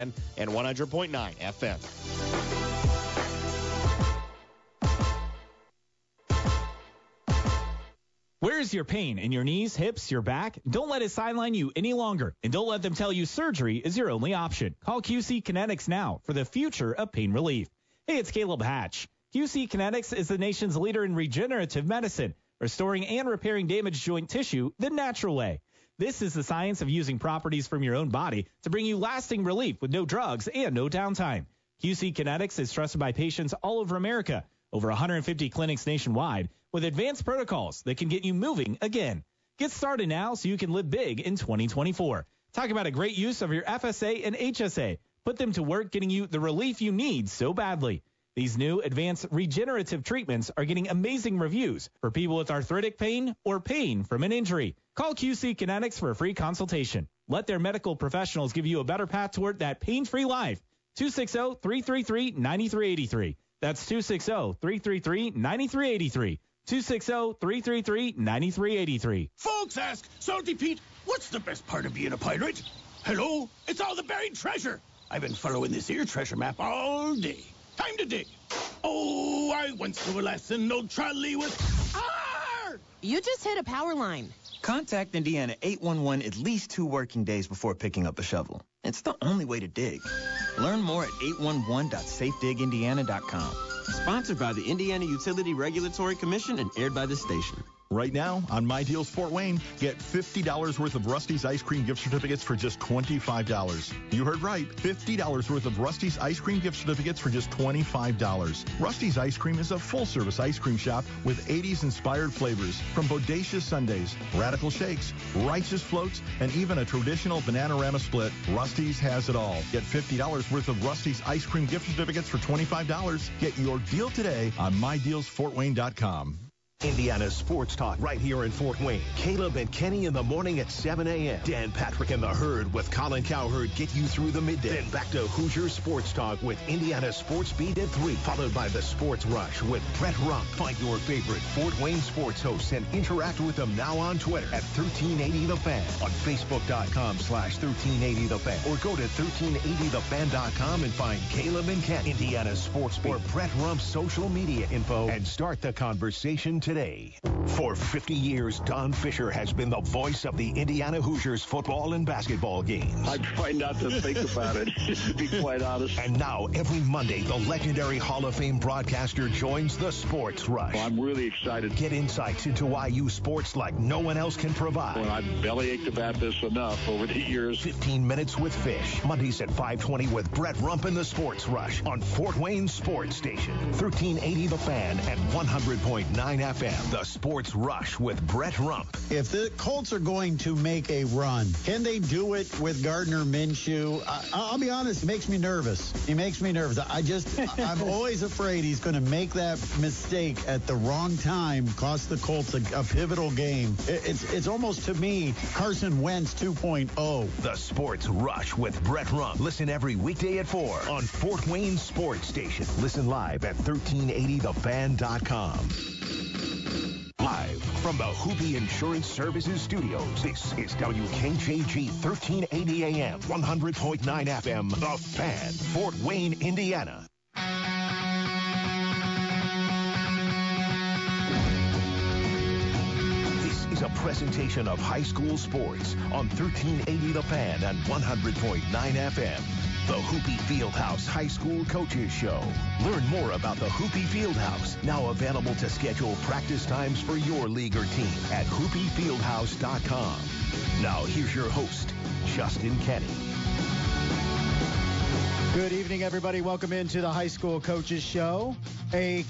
and 100.9 FM. Where's your pain? In your knees, hips, your back? Don't let it sideline you any longer. And don't let them tell you surgery is your only option. Call QC Kinetics now for the future of pain relief. Hey, it's Caleb Hatch. QC Kinetics is the nation's leader in regenerative medicine, restoring and repairing damaged joint tissue the natural way. This is the science of using properties from your own body to bring you lasting relief with no drugs and no downtime. QC Kinetics is trusted by patients all over America, over 150 clinics nationwide, with advanced protocols that can get you moving again. Get started now so you can live big in 2024. Talk about a great use of your FSA and HSA. Put them to work getting you the relief you need so badly. These new advanced regenerative treatments are getting amazing reviews for people with arthritic pain or pain from an injury. Call QC Kinetics for a free consultation. Let their medical professionals give you a better path toward that pain-free life. 260-333-9383. That's 260-333-9383. 260-333-9383. Folks ask, Salty Pete, what's the best part of being a pirate? Hello? It's all the buried treasure. I've been following this here treasure map all day. Time to dig. Oh, I went through a lesson, no trolley was... Arr! You just hit a power line. Contact Indiana 811 at least two working days before picking up a shovel. It's the only way to dig. Learn more at 811.safedigindiana.com. Sponsored by the Indiana Utility Regulatory Commission and aired by the station. Right now, on My Deals Fort Wayne, get $50 worth of Rusty's ice cream gift certificates for just $25. You heard right, $50 worth of Rusty's ice cream gift certificates for just $25. Rusty's Ice Cream is a full-service ice cream shop with 80s inspired flavors, from bodacious sundaes, radical shakes, righteous floats, and even a traditional bananarama split. Rusty's has it all. Get $50 worth of Rusty's ice cream gift certificates for $25. Get your deal today on MyDealsFortWayne.com. Indiana Sports Talk right here in Fort Wayne. Caleb and Kenny in the morning at 7 a.m. Dan Patrick and the Herd with Colin Cowherd get you through the midday. Then back to Hoosier Sports Talk with Indiana Sports Beat at 3, followed by the Sports Rush with Brett Rump. Find your favorite Fort Wayne sports hosts and interact with them now on Twitter at 1380 The Fan, on Facebook.com slash 1380 The Fan, or go to 1380thefan.com and find Caleb and Ken, Indiana Sports Beat, or Brett Rump's social media info, and start the conversation today. For 50 years, Don Fisher has been the voice of the Indiana Hoosiers football and basketball games. I try not to think about it, to be quite honest. And now, every Monday, the legendary Hall of Fame broadcaster joins the Sports Rush. Well, I'm really excited. Get insights into IU sports like no one else can provide. Well, I've bellyached about this enough over the years. 15 minutes with Fish. Mondays at 520 with Brett Rump in the Sports Rush on Fort Wayne Sports Station. 1380 The Fan and 100.9 FM. The Sports Rush with Brett Rump. If the Colts are going to make a run, can they do it with Gardner Minshew? I, will be honest, it makes me nervous. He makes me nervous. I just, I'm always afraid he's going to make that mistake at the wrong time, cost the Colts a, a pivotal game. It, it's, it's almost to me Carson Wentz 2.0. The Sports Rush with Brett Rump. Listen every weekday at 4 on Fort Wayne Sports Station. Listen live at 1380thefan.com. Live from the Hoopy Insurance Services Studios, this is WKJG 1380 AM, 100.9 FM, The Fan, Fort Wayne, Indiana. This is a presentation of high school sports on 1380 The Fan and 100.9 FM. The Hoopy Fieldhouse High School Coaches Show. Learn more about the Hoopy Fieldhouse, now available to schedule practice times for your league or team at hoopyfieldhouse.com. Now here's your host, Justin Kenny. Good evening, everybody. Welcome into the High School Coaches Show. A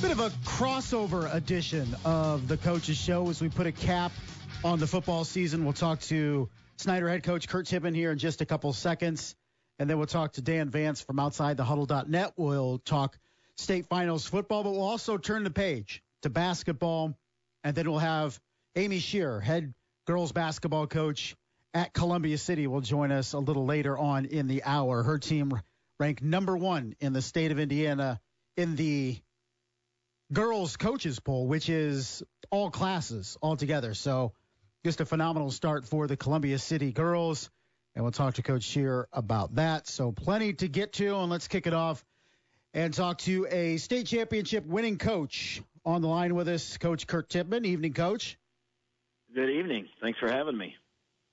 bit of a crossover edition of the Coaches Show as we put a cap on the football season. We'll talk to Snyder head coach Kurt Tippmann here in just a couple seconds. And then we'll talk to Dan Vance from outside the huddle.net. We'll talk state finals football, but we'll also turn the page to basketball. And then we'll have Amy Shearer, head girls basketball coach at Columbia City, will join us a little later on in the hour. Her team ranked number one in the state of Indiana in the girls coaches poll, which is all classes altogether. So just a phenomenal start for the Columbia City girls. And we'll talk to Coach Shearer about that. So plenty to get to, and let's kick it off and talk to a state championship winning coach on the line with us, Coach Kurt Tippmann. Evening, Coach. Good evening. Thanks for having me.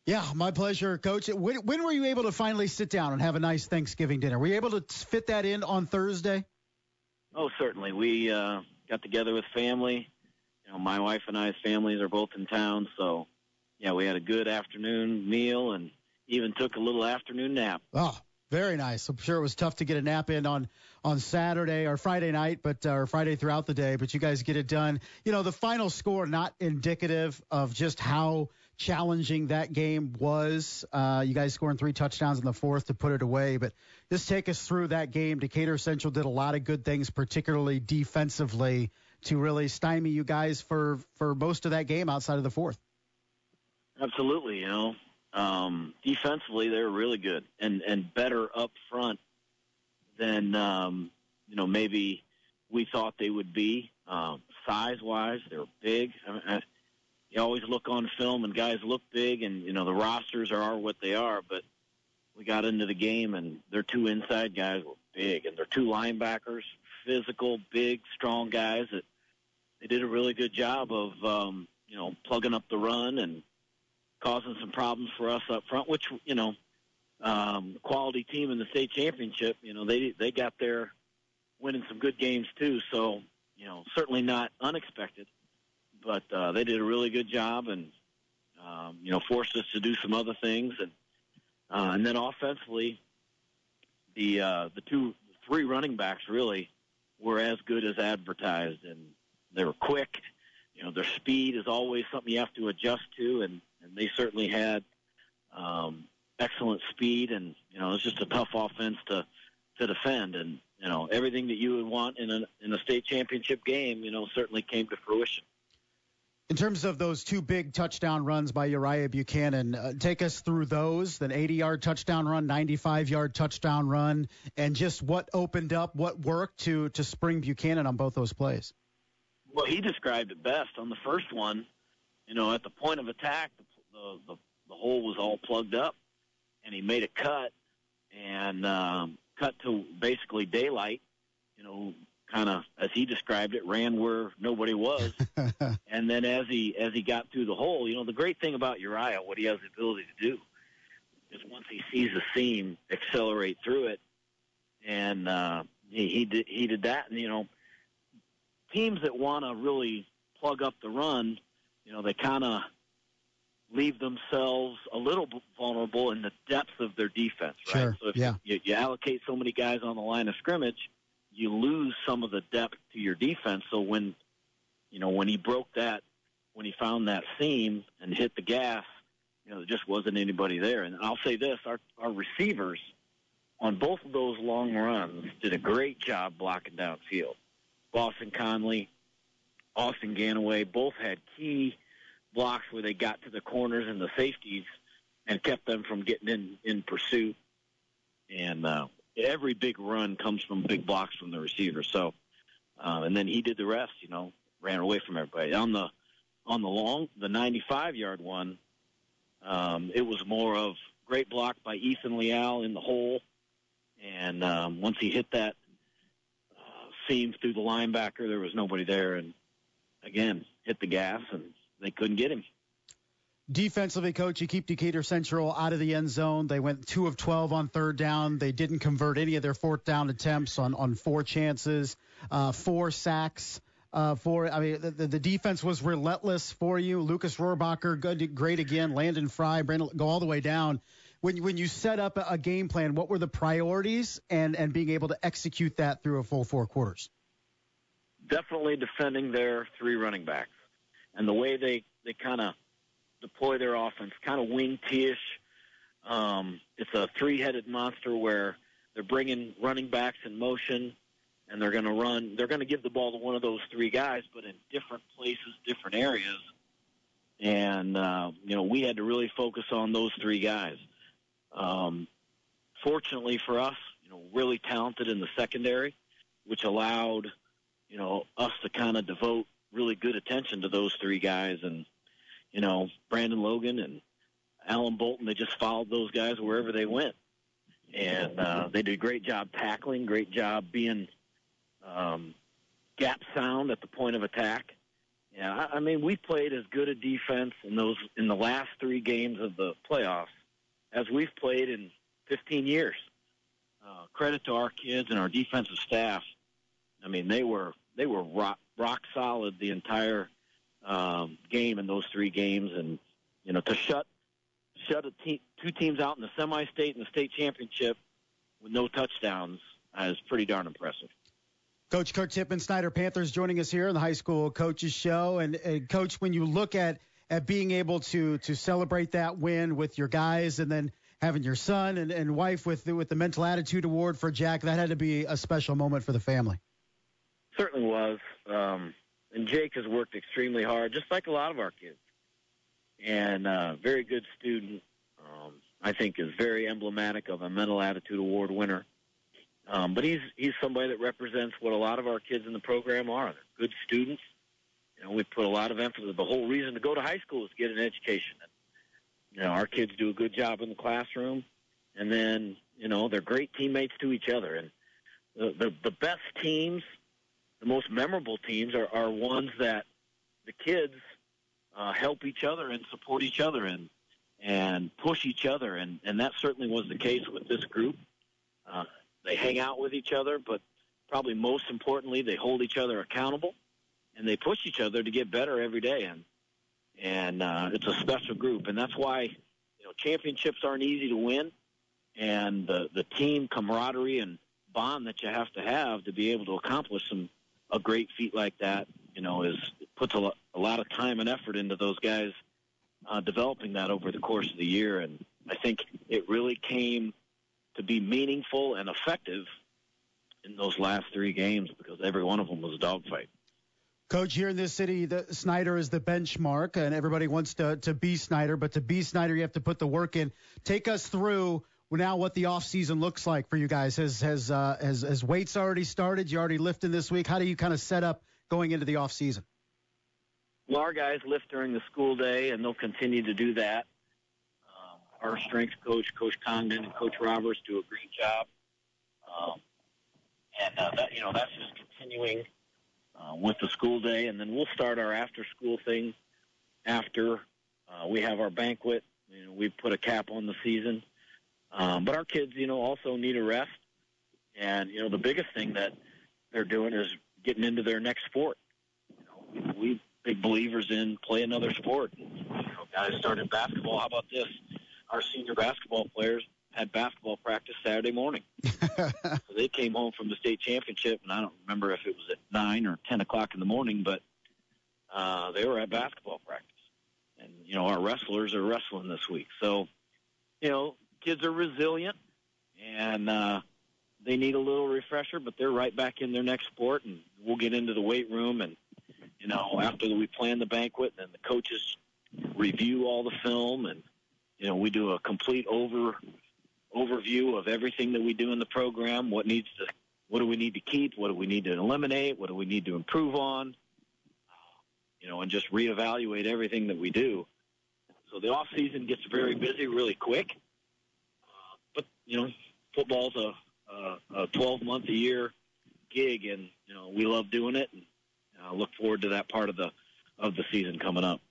Yeah, my pleasure, Coach. When, when were you able to finally sit down and have a nice Thanksgiving dinner? Were you able to fit that in on Thursday? Oh, certainly. We uh, got together with family. You know, my wife and I's families are both in town, so yeah, we had a good afternoon meal and even took a little afternoon nap. Oh, very nice. I'm sure it was tough to get a nap in on on Saturday or Friday night, but uh, or Friday throughout the day. But you guys get it done. You know, the final score not indicative of just how challenging that game was. Uh, you guys scoring three touchdowns in the fourth to put it away, but just take us through that game. Decatur Central did a lot of good things, particularly defensively, to really stymie you guys for for most of that game outside of the fourth. Absolutely, you know, um, defensively they're really good and and better up front than um, you know maybe we thought they would be. Um, size wise, they're big. I mean, I, you always look on film and guys look big, and you know the rosters are, what they are. But we got into the game, and their two inside guys were big, and their two linebackers, physical, big, strong guys that they did a really good job of um, you know plugging up the run and causing some problems for us up front. Which you know, um, quality team in the state championship, you know they they got there winning some good games too. So you know certainly not unexpected but uh, they did a really good job and um, you know forced us to do some other things and uh, and then offensively the uh, the two three running backs really were as good as advertised and they were quick you know their speed is always something you have to adjust to and and they certainly had um, excellent speed and you know it's just a tough offense to to defend and you know everything that you would want in a in a state championship game you know certainly came to fruition in terms of those two big touchdown runs by Uriah Buchanan, uh, take us through those an 80 yard touchdown run, 95 yard touchdown run, and just what opened up, what worked to, to spring Buchanan on both those plays. Well, he described it best on the first one. You know, at the point of attack, the, the, the, the hole was all plugged up, and he made a cut and um, cut to basically daylight. You know, kind of, as he described it, ran where nobody was. and then as he as he got through the hole, you know, the great thing about Uriah, what he has the ability to do, is once he sees a seam, accelerate through it, and uh, he he did he did that. And you know, teams that want to really plug up the run, you know, they kind of leave themselves a little vulnerable in the depth of their defense, right? Sure. So if yeah. you, you allocate so many guys on the line of scrimmage, you lose some of the depth to your defense. So when, you know, when he broke that, when he found that seam and hit the gas, you know, there just wasn't anybody there. And I'll say this: our our receivers on both of those long runs did a great job blocking downfield. Boston Conley, Austin Ganaway both had key blocks where they got to the corners and the safeties and kept them from getting in in pursuit. And uh, every big run comes from big blocks from the receiver. So, uh, and then he did the rest. You know, ran away from everybody on the on the long the 95 yard one. Um, it was more of great block by Ethan Leal in the hole, and um, once he hit that uh, seam through the linebacker, there was nobody there, and again hit the gas, and they couldn't get him. Defensively, coach, you keep Decatur Central out of the end zone. They went two of 12 on third down. They didn't convert any of their fourth down attempts on, on four chances, uh, four sacks. Uh, for I mean, the, the defense was relentless for you. Lucas Rohrbacher, good, great again. Landon Fry, Brandon, go all the way down. When when you set up a, a game plan, what were the priorities and and being able to execute that through a full four quarters? Definitely defending their three running backs and the way they they kind of deploy their offense, kind of wing T-ish. Um, it's a three-headed monster where they're bringing running backs in motion, and they're going to run. They're going to give the ball to one of those three guys, but in different places, different areas. And uh, you know, we had to really focus on those three guys. Um, fortunately for us, you know, really talented in the secondary, which allowed you know us to kind of devote really good attention to those three guys and you know, Brandon Logan and Alan Bolton, they just followed those guys wherever they went, and uh, they did a great job tackling, great job being um, gap sound at the point of attack. Yeah, I, I mean, we played as good a defense in those in the last three games of the playoffs as we've played in 15 years. Uh, credit to our kids and our defensive staff. I mean, they were they were rock, rock solid the entire um, game in those three games, and you know to shut shut a te- two teams out in the semi-state and the state championship with no touchdowns is pretty darn impressive. Coach Kurt Tippmann, Snyder Panthers, joining us here in the high school coaches show. And, and coach, when you look at at being able to to celebrate that win with your guys, and then having your son and, and wife with the, with the mental attitude award for Jack, that had to be a special moment for the family. Certainly was. Um, and Jake has worked extremely hard, just like a lot of our kids. And uh, very good student. Um, I think is very emblematic of a mental attitude award winner. Um, but he's he's somebody that represents what a lot of our kids in the program are. They're good students. You know, we put a lot of emphasis. The whole reason to go to high school is to get an education. And, you know, our kids do a good job in the classroom, and then you know they're great teammates to each other. And the the, the best teams, the most memorable teams, are are ones that the kids uh, help each other and support each other and and push each other. And and that certainly was the case with this group. Uh, they hang out with each other, but probably most importantly, they hold each other accountable and they push each other to get better every day. And and uh, it's a special group, and that's why you know championships aren't easy to win, and the the team camaraderie and bond that you have to have to be able to accomplish some a great feat like that, you know, is puts a, lot, a lot of time and effort into those guys uh, developing that over the course of the year, and I think it really came to be meaningful and effective in those last three games because every one of them was a dogfight. Coach, here in this city, the, Snyder is the benchmark, and everybody wants to, to be Snyder. But to be Snyder, you have to put the work in. Take us through now what the off season looks like for you guys. Has has uh, has, has weights already started? You already lifting this week? How do you kind of set up going into the off season? Well, our guys lift during the school day, and they'll continue to do that. Um, our strength coach, Coach Condon, and Coach Roberts do a great job. Um, and uh, that you know that's just continuing uh, with the school day, and then we'll start our after school thing after uh, we have our banquet. You know, we put a cap on the season, um, but our kids, you know, also need a rest. And you know, the biggest thing that they're doing is getting into their next sport. You know, we, big believers in play another sport. You know, guys started basketball. How about this? Our senior basketball players had basketball practice Saturday morning. so they came home from the state championship, and I don't remember if it was at nine or ten o'clock in the morning, but uh, they were at basketball practice. And you know, our wrestlers are wrestling this week, so you know, kids are resilient, and uh, they need a little refresher, but they're right back in their next sport, and we'll get into the weight room, and you know, after we plan the banquet, and the coaches review all the film, and you know, we do a complete over overview of everything that we do in the program, what needs to, what do we need to keep, what do we need to eliminate, what do we need to improve on, you know, and just reevaluate everything that we do. So the off season gets very busy really quick, you know, football's a, a, a 12 month a year gig, and you know we love doing it, and I look forward to that part of the of the season coming up.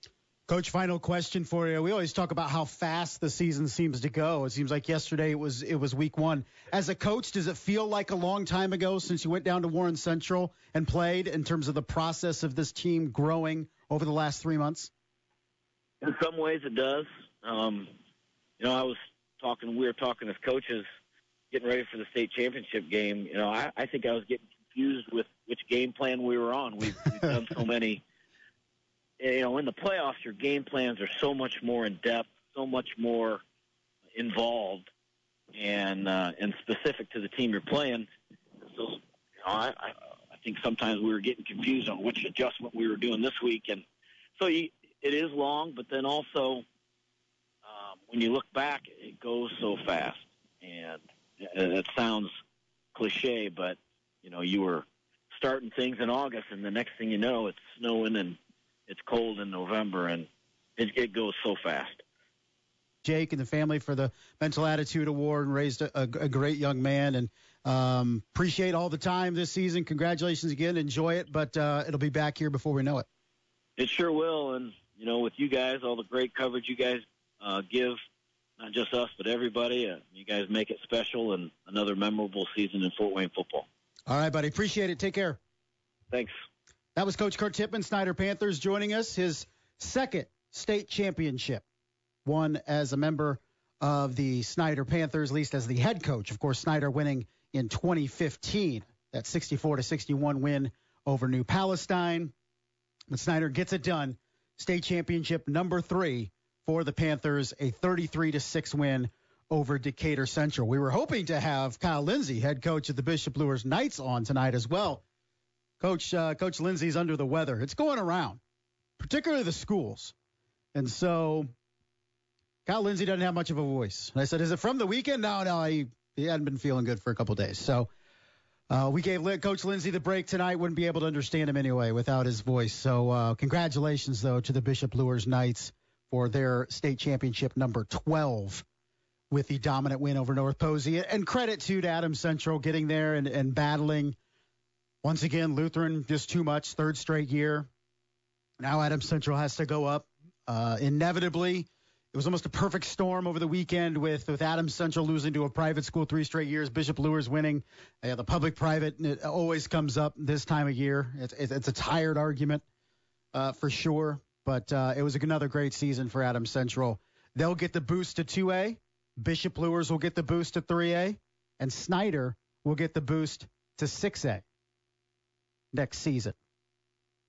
Coach, final question for you. We always talk about how fast the season seems to go. It seems like yesterday it was it was week one. As a coach, does it feel like a long time ago since you went down to Warren Central and played in terms of the process of this team growing over the last three months? In some ways, it does. Um, you know, I was talking. We were talking as coaches, getting ready for the state championship game. You know, I, I think I was getting confused with which game plan we were on. We've, we've done so many you know, in the playoffs, your game plans are so much more in depth, so much more involved, and uh, and specific to the team you're playing. So, you know, I, I I think sometimes we were getting confused on which adjustment we were doing this week, and so you, it is long, but then also when you look back, it goes so fast, and it sounds cliche, but you know, you were starting things in August, and the next thing you know, it's snowing and it's cold in November, and it, it goes so fast. Jake and the family for the Mental Attitude Award and raised a, a, a great young man. And um, appreciate all the time this season. Congratulations again. Enjoy it, but uh, it'll be back here before we know it. It sure will. And, you know, with you guys, all the great coverage you guys uh, give, not just us, but everybody, uh, you guys make it special and another memorable season in Fort Wayne football. All right, buddy. Appreciate it. Take care. Thanks. That was Coach Kurt Tippmann, Snyder Panthers, joining us. His second state championship, won as a member of the Snyder Panthers, at least as the head coach. Of course, Snyder winning in 2015, that 64 to 61 win over New Palestine. But Snyder gets it done. State championship number three for the Panthers, a 33 to 6 win over Decatur Central. We were hoping to have Kyle Lindsey, head coach of the Bishop Luers Knights, on tonight as well. Coach uh, Coach Lindsey's under the weather. It's going around, particularly the schools, and so Kyle Lindsey doesn't have much of a voice. And I said, "Is it from the weekend?" No, no, he he hadn't been feeling good for a couple days. So uh, we gave Coach Lindsey the break tonight. Wouldn't be able to understand him anyway without his voice. So uh, congratulations though to the Bishop Luers Knights for their state championship number 12 with the dominant win over North Posey. And credit to Adams Central getting there and, and battling. Once again, Lutheran just too much, third straight year. Now Adams Central has to go up. Uh, inevitably, it was almost a perfect storm over the weekend with, with Adams Central losing to a private school three straight years, Bishop Luers winning. Uh, the public private it always comes up this time of year. It's, it's a tired argument uh, for sure, but uh, it was another great season for Adams Central. They'll get the boost to 2A. Bishop Luers will get the boost to 3A, and Snyder will get the boost to 6A next season.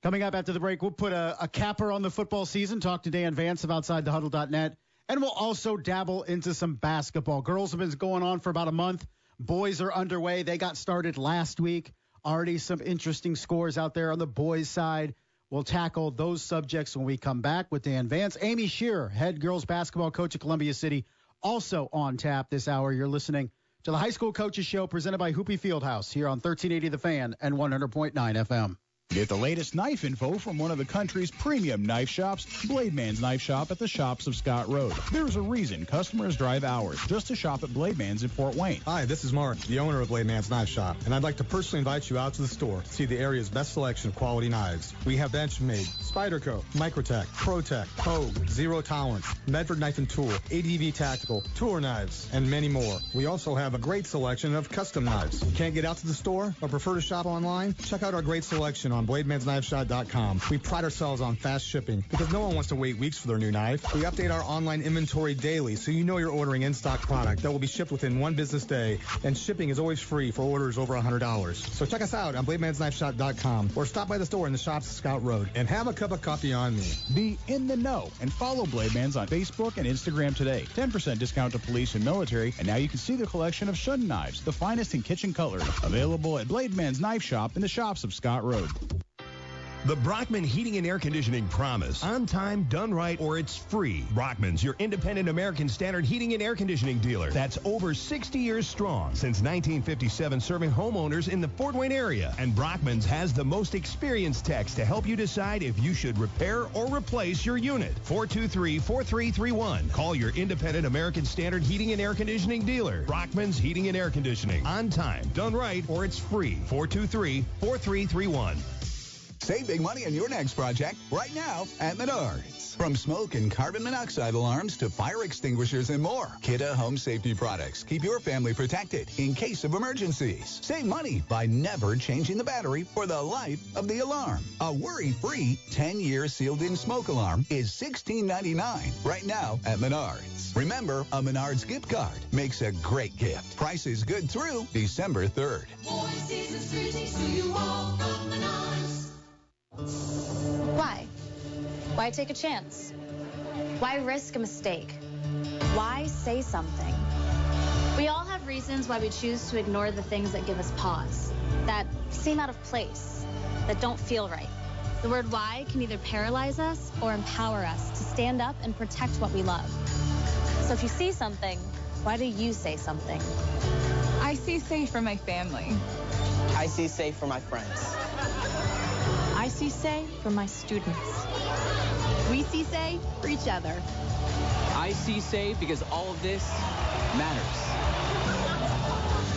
Coming up after the break, we'll put a, a capper on the football season, talk to Dan Vance of OutsideTheHuddle.net, and we'll also dabble into some basketball. Girls have been going on for about a month. Boys are underway. They got started last week. Already some interesting scores out there on the boys' side. We'll tackle those subjects when we come back with Dan Vance. Amy Shearer, head girls basketball coach at Columbia City, also on tap this hour. You're listening to the High School Coaches Show presented by Hoopy Fieldhouse here on 1380 The Fan and 100.9 FM. Get the latest knife info from one of the country's premium knife shops, Blademan's Knife Shop at the shops of Scott Road. There's a reason customers drive hours just to shop at Blademan's in Fort Wayne. Hi, this is Mark, the owner of Blademan's Knife Shop, and I'd like to personally invite you out to the store to see the area's best selection of quality knives. We have Benchmade, Spyderco, Microtech, ProTech, Hogue, Zero Tolerance, Medford Knife and Tool, ADV Tactical, Toor Knives, and many more. We also have a great selection of custom knives. Can't get out to the store or prefer to shop online? Check out our great selection on BladeMansKnifeShop.com. We pride ourselves on fast shipping because no one wants to wait weeks for their new knife. We update our online inventory daily so you know you're ordering in-stock product that will be shipped within one business day, and shipping is always free for orders over $100. So check us out on BladeMansKnifeShop.com or stop by the store in the shops of Scott Road and have a cup of coffee on me. Be in the know and follow Blademans on Facebook and Instagram today. 10% discount to police and military, and now you can see the collection of Shun knives, the finest in kitchen cutlery, available at Blademan's Knife Shop in the shops of Scott Road. The Brockman Heating and Air Conditioning promise. On time, done right, or it's free. Brockman's your independent American standard heating and air conditioning dealer. That's over 60 years strong. Since 1957, serving homeowners in the Fort Wayne area. And Brockman's has the most experienced techs to help you decide if you should repair or replace your unit. 423-4331. Call your independent American standard heating and air conditioning dealer. Brockman's Heating and Air Conditioning. On time, done right, or it's free. 423-4331. Save big money on your next project right now at Menards. From smoke and carbon monoxide alarms to fire extinguishers and more, Kidde Home Safety Products keep your family protected in case of emergencies. Save money by never changing the battery for the life of the alarm. A worry-free 10-year sealed-in smoke alarm is $16.99 right now at Menards. Remember, a Menards gift card makes a great gift. Price is good through December 3rd. Why? Why take a chance? Why risk a mistake? Why say something? We all have reasons why we choose to ignore the things that give us pause, that seem out of place, that don't feel right. The word why can either paralyze us or empower us to stand up and protect what we love. So if you see something, why do you say something? I see safe for my family. I see safe for my friends. I see say for my students. We see say for each other. I see safe because all of this matters.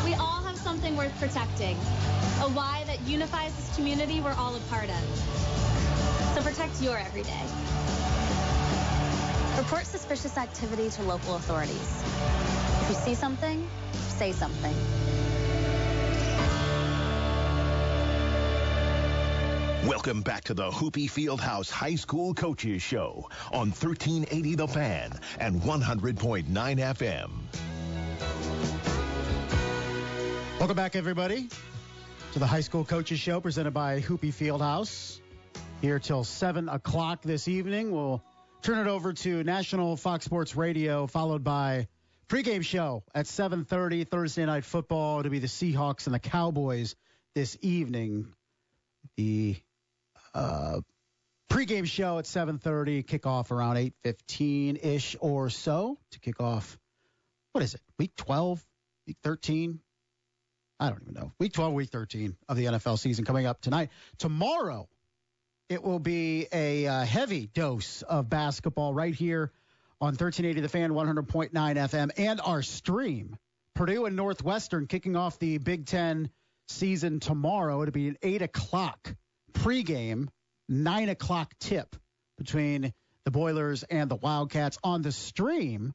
We all have something worth protecting. A why that unifies this community we're all a part of. So protect your everyday. Report suspicious activity to local authorities. If you see something, say something. Welcome back to the Hoopy Fieldhouse High School Coaches Show on 1380 The Fan and 100.9 FM. Welcome back, everybody, to the High School Coaches Show presented by Hoopy Fieldhouse. Here till 7 o'clock this evening. We'll turn it over to National Fox Sports Radio, followed by pregame show at 7.30 Thursday Night Football. to be the Seahawks and the Cowboys this evening. The uh, pregame show at 7:30, kickoff around 8:15 ish or so to kick off. What is it? Week 12, week 13. I don't even know. Week 12, week 13 of the NFL season coming up tonight. Tomorrow, it will be a uh, heavy dose of basketball right here on 1380 The Fan, 100.9 FM, and our stream. Purdue and Northwestern kicking off the Big Ten season tomorrow. It'll be an 8 o'clock pregame, 9 o'clock tip between the Boilers and the Wildcats. On the stream.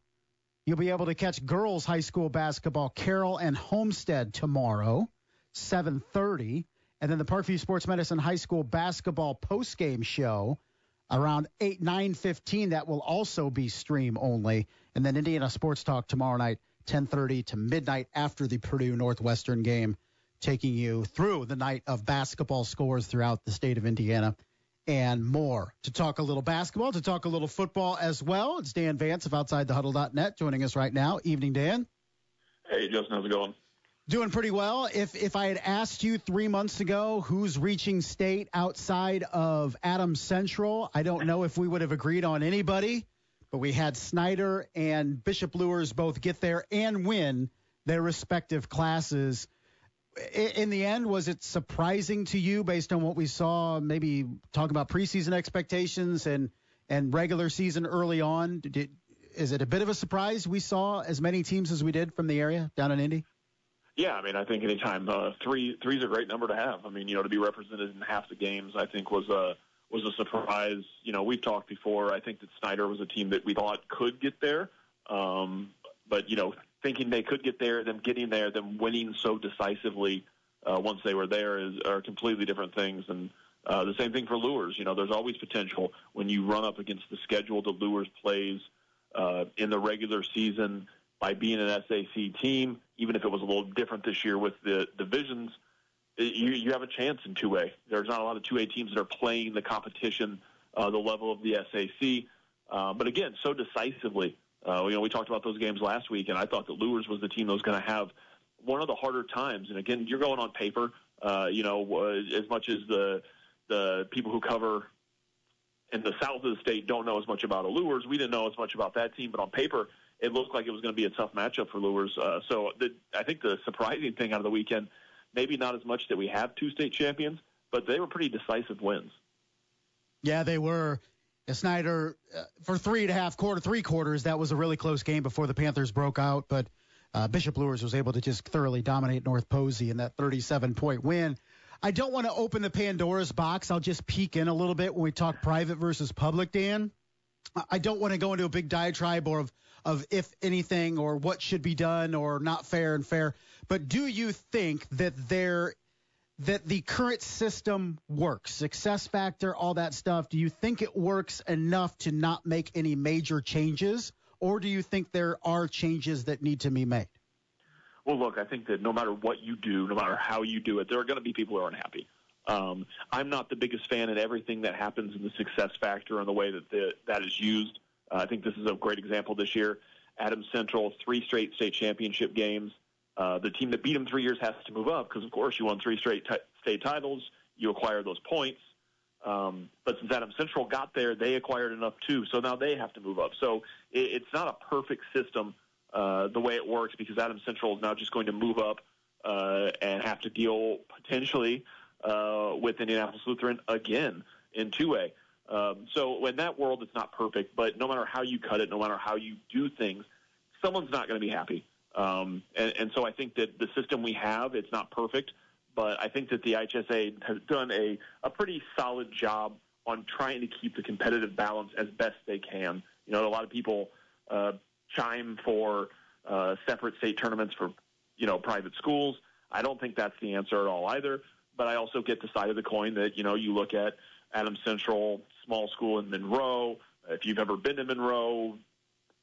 You'll be able to catch girls high school basketball, Carroll and Homestead tomorrow, 7:30, and then the Parkview Sports Medicine High School basketball postgame show around 8 9:15 that will also be stream only, and then Indiana Sports Talk tomorrow night 10:30 to midnight after the Purdue Northwestern game taking you through the night of basketball scores throughout the state of Indiana and more. To talk a little basketball, to talk a little football as well, it's Dan Vance of OutsideTheHuddle.net joining us right now. Evening, Dan. Hey, Justin, how's it going? Doing pretty well. If if I had asked you three months ago who's reaching state outside of Adams Central, I don't know if we would have agreed on anybody. But we had Snyder and Bishop Luers both get there and win their respective classes in the end, was it surprising to you based on what we saw? Maybe talk about preseason expectations and and regular season early on. Did, is it a bit of a surprise we saw as many teams as we did from the area down in Indy? Yeah, I mean, I think anytime uh, three three is a great number to have. I mean, you know, to be represented in half the games, I think was a was a surprise. You know, we've talked before. I think that Snyder was a team that we thought could get there, um, but you know, thinking they could get there, them getting there, them winning so decisively uh, once they were there is are completely different things. And uh, the same thing for Luers. You know, there's always potential when you run up against the schedule that Luers plays uh, in the regular season by being an SAC team. Even if it was a little different this year with the divisions, you, you have a chance in 2A. There's not a lot of 2A teams that are playing the competition, uh, the level of the SAC. Uh, but again, so decisively. Uh, you know, we talked about those games last week, and I thought that Luers was the team that was going to have one of the harder times. And again, you're going on paper. Uh, you know, uh, as much as the the people who cover in the south of the state don't know as much about Luers, we didn't know as much about that team. But on paper, it looked like it was going to be a tough matchup for Luers. Uh, so the, I think the surprising thing out of the weekend, maybe not as much that we have two state champions, but they were pretty decisive wins. Yeah, they were. Snyder, uh, for three and a half quarter, three quarters, that was a really close game before the Panthers broke out. But uh, Bishop Luers was able to just thoroughly dominate North Posey in that 37 point win. I don't want to open the Pandora's box. I'll just peek in a little bit when we talk private versus public, Dan. I don't want to go into a big diatribe or of, of if anything or what should be done or not fair and fair. But do you think that there that the current system works? Success factor, all that stuff. Do you think it works enough to not make any major changes? Or do you think there are changes that need to be made? Well, look, I think that no matter what you do, no matter how you do it, there are going to be people who are unhappy. Um, I'm not the biggest fan of everything that happens in the success factor and the way that the, that is used. Uh, I think this is a great example this year. Adams Central, three straight state championship games. Uh, the team that beat them three years has to move up because, of course, you won three straight t- state titles. You acquire those points. Um, but since Adams Central got there, they acquired enough too. So now they have to move up. So it, it's not a perfect system uh, the way it works because Adams Central is now just going to move up uh, and have to deal potentially uh, with Indianapolis Lutheran again in 2A. Um, so in that world, it's not perfect, but no matter how you cut it, no matter how you do things, someone's not going to be happy. Um, and, and so I think that the system we have, it's not perfect, but I think that the IHSA has done a, a pretty solid job on trying to keep the competitive balance as best they can. You know, a lot of people uh, chime for uh, separate state tournaments for, you know, private schools. I don't think that's the answer at all either. But I also get the side of the coin that, you know, you look at Adams Central, small school in Monroe. If you've ever been to Monroe,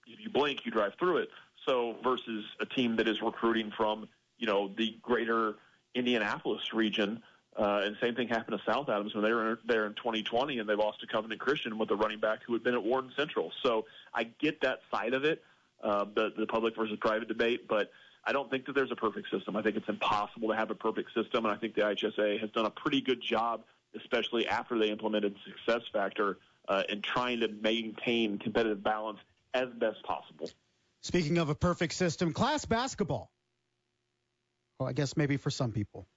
if you blink, you drive through it. So versus a team that is recruiting from, you know, the greater Indianapolis region. Uh, and same thing happened to South Adams when they were there in 2020 and they lost to Covenant Christian with a running back who had been at Warren Central. So I get that side of it, uh, the, the public versus private debate, but I don't think that there's a perfect system. I think it's impossible to have a perfect system, and I think the IHSA has done a pretty good job, especially after they implemented success factor, uh, in trying to maintain competitive balance as best possible. Speaking of a perfect system, class basketball. Well, I guess maybe for some people.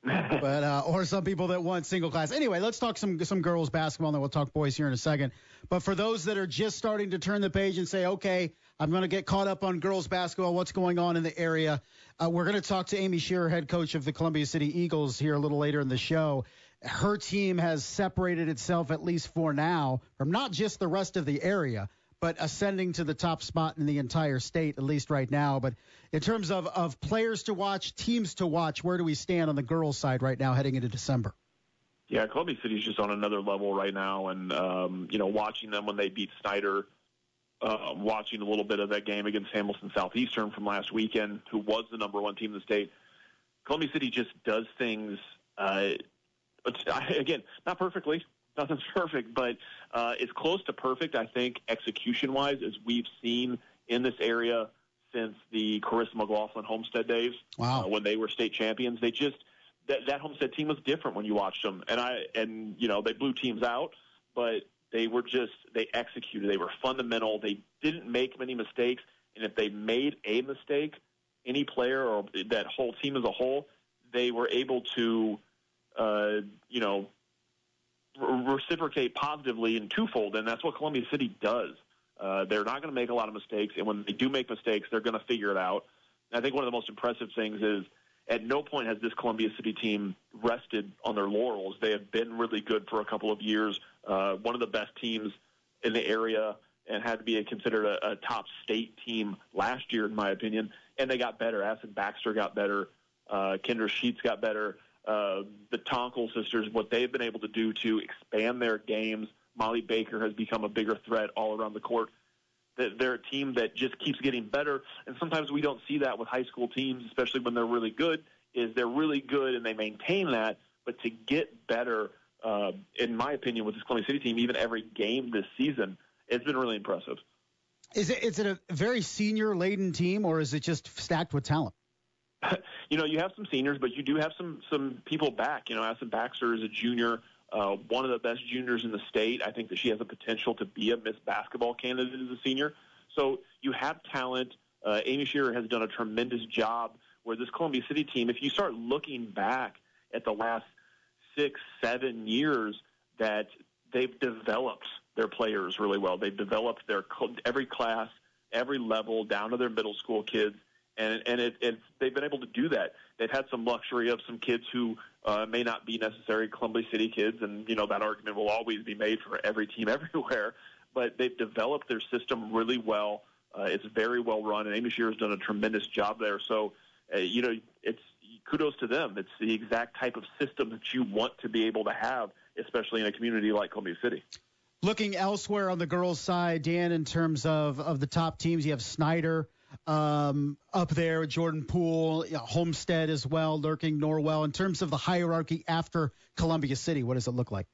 but uh, or some people that want single class. Anyway, let's talk some some girls basketball, and then we'll talk boys here in a second. But for those that are just starting to turn the page and say, okay, I'm going to get caught up on girls basketball, what's going on in the area? Uh, we're going to talk to Amy Shearer, head coach of the Columbia City Eagles, here a little later in the show. Her team has separated itself, at least for now, from not just the rest of the area, but ascending to the top spot in the entire state, at least right now. But in terms of, of players to watch, teams to watch, where do we stand on the girls' side right now heading into December? Yeah, Columbia City's just on another level right now, and um, you know, watching them when they beat Snyder, uh, watching a little bit of that game against Hamilton Southeastern from last weekend, who was the number one team in the state. Columbia City just does things. Uh, but again, not perfectly, nothing's perfect, but uh, it's close to perfect, I think, execution wise, as we've seen in this area since the Karissa McLaughlin Homestead days. Wow. Uh, when they were state champions. They just, that, that Homestead team was different when you watched them. And I, and, you know, they blew teams out, but they were just, they executed. They were fundamental. They didn't make many mistakes. And if they made a mistake, any player or that whole team as a whole, they were able to, uh, you know, reciprocate positively in twofold, and that's what Columbia City does. Uh, they're not going to make a lot of mistakes, and when they do make mistakes, they're going to figure it out. And I think one of the most impressive things is at no point has this Columbia City team rested on their laurels. They have been really good for a couple of years, uh, one of the best teams in the area, and had to be considered a, a top state team last year, in my opinion. And they got better. Addison Baxter got better. Uh, Kendra Sheets got better uh, the Tonkel sisters, what they've been able to do to expand their games. Molly Baker has become a bigger threat all around the court. They're a team that just keeps getting better, and sometimes we don't see that with high school teams, especially when they're really good. Is they're really good and they maintain that, but to get better, uh, in my opinion, with this Columbia City team, even every game this season, it's been really impressive. Is it is it a very senior laden team, or is it just stacked with talent? you know, you have some seniors, but you do have some some people back. You know, Addison Baxter is a junior, uh, one of the best juniors in the state. I think that she has the potential to be a Miss Basketball candidate as a senior. So you have talent. Uh, Amy Shearer has done a tremendous job. Where this Columbia City team, if you start looking back at the last six, seven years, that they've developed their players really well. They've developed their every class, every level, down to their middle school kids and and it, it's they've been able to do that. They've had some luxury of some kids who uh, may not be necessarily Columbia City kids, and you know that argument will always be made for every team everywhere. But they've developed their system really well. Uh, it's very well run, and Amy Shearer has done a tremendous job there. So, uh, you know, it's kudos to them. It's the exact type of system that you want to be able to have, especially in a community like Columbia City. Looking elsewhere on the girls' side, Dan, in terms of of the top teams, you have Snyder um, up there, Jordan Poole, you know, Homestead as well, lurking Norwell. In terms of the hierarchy after Columbia City, what does it look like?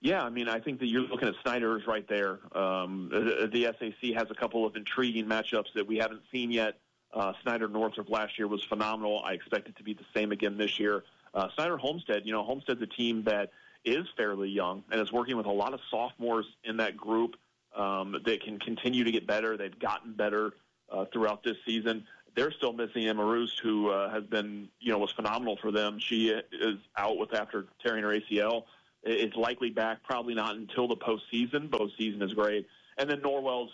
Yeah, I mean, I think that you're looking at Snyder's right there. Um, the, the SAC has a couple of intriguing matchups that we haven't seen yet. Uh, Snyder Northrop last year was phenomenal. I expect it to be the same again this year. Uh, Snyder Homestead, you know, Homestead's a team that is fairly young and is working with a lot of sophomores in that group um, that can continue to get better. They've gotten better uh, throughout this season. They're still missing Emma Roost, who uh, has been, you know, was phenomenal for them. She is out with after tearing her ACL. is likely back, probably not until the postseason. Postseason is great. And then Norwell's,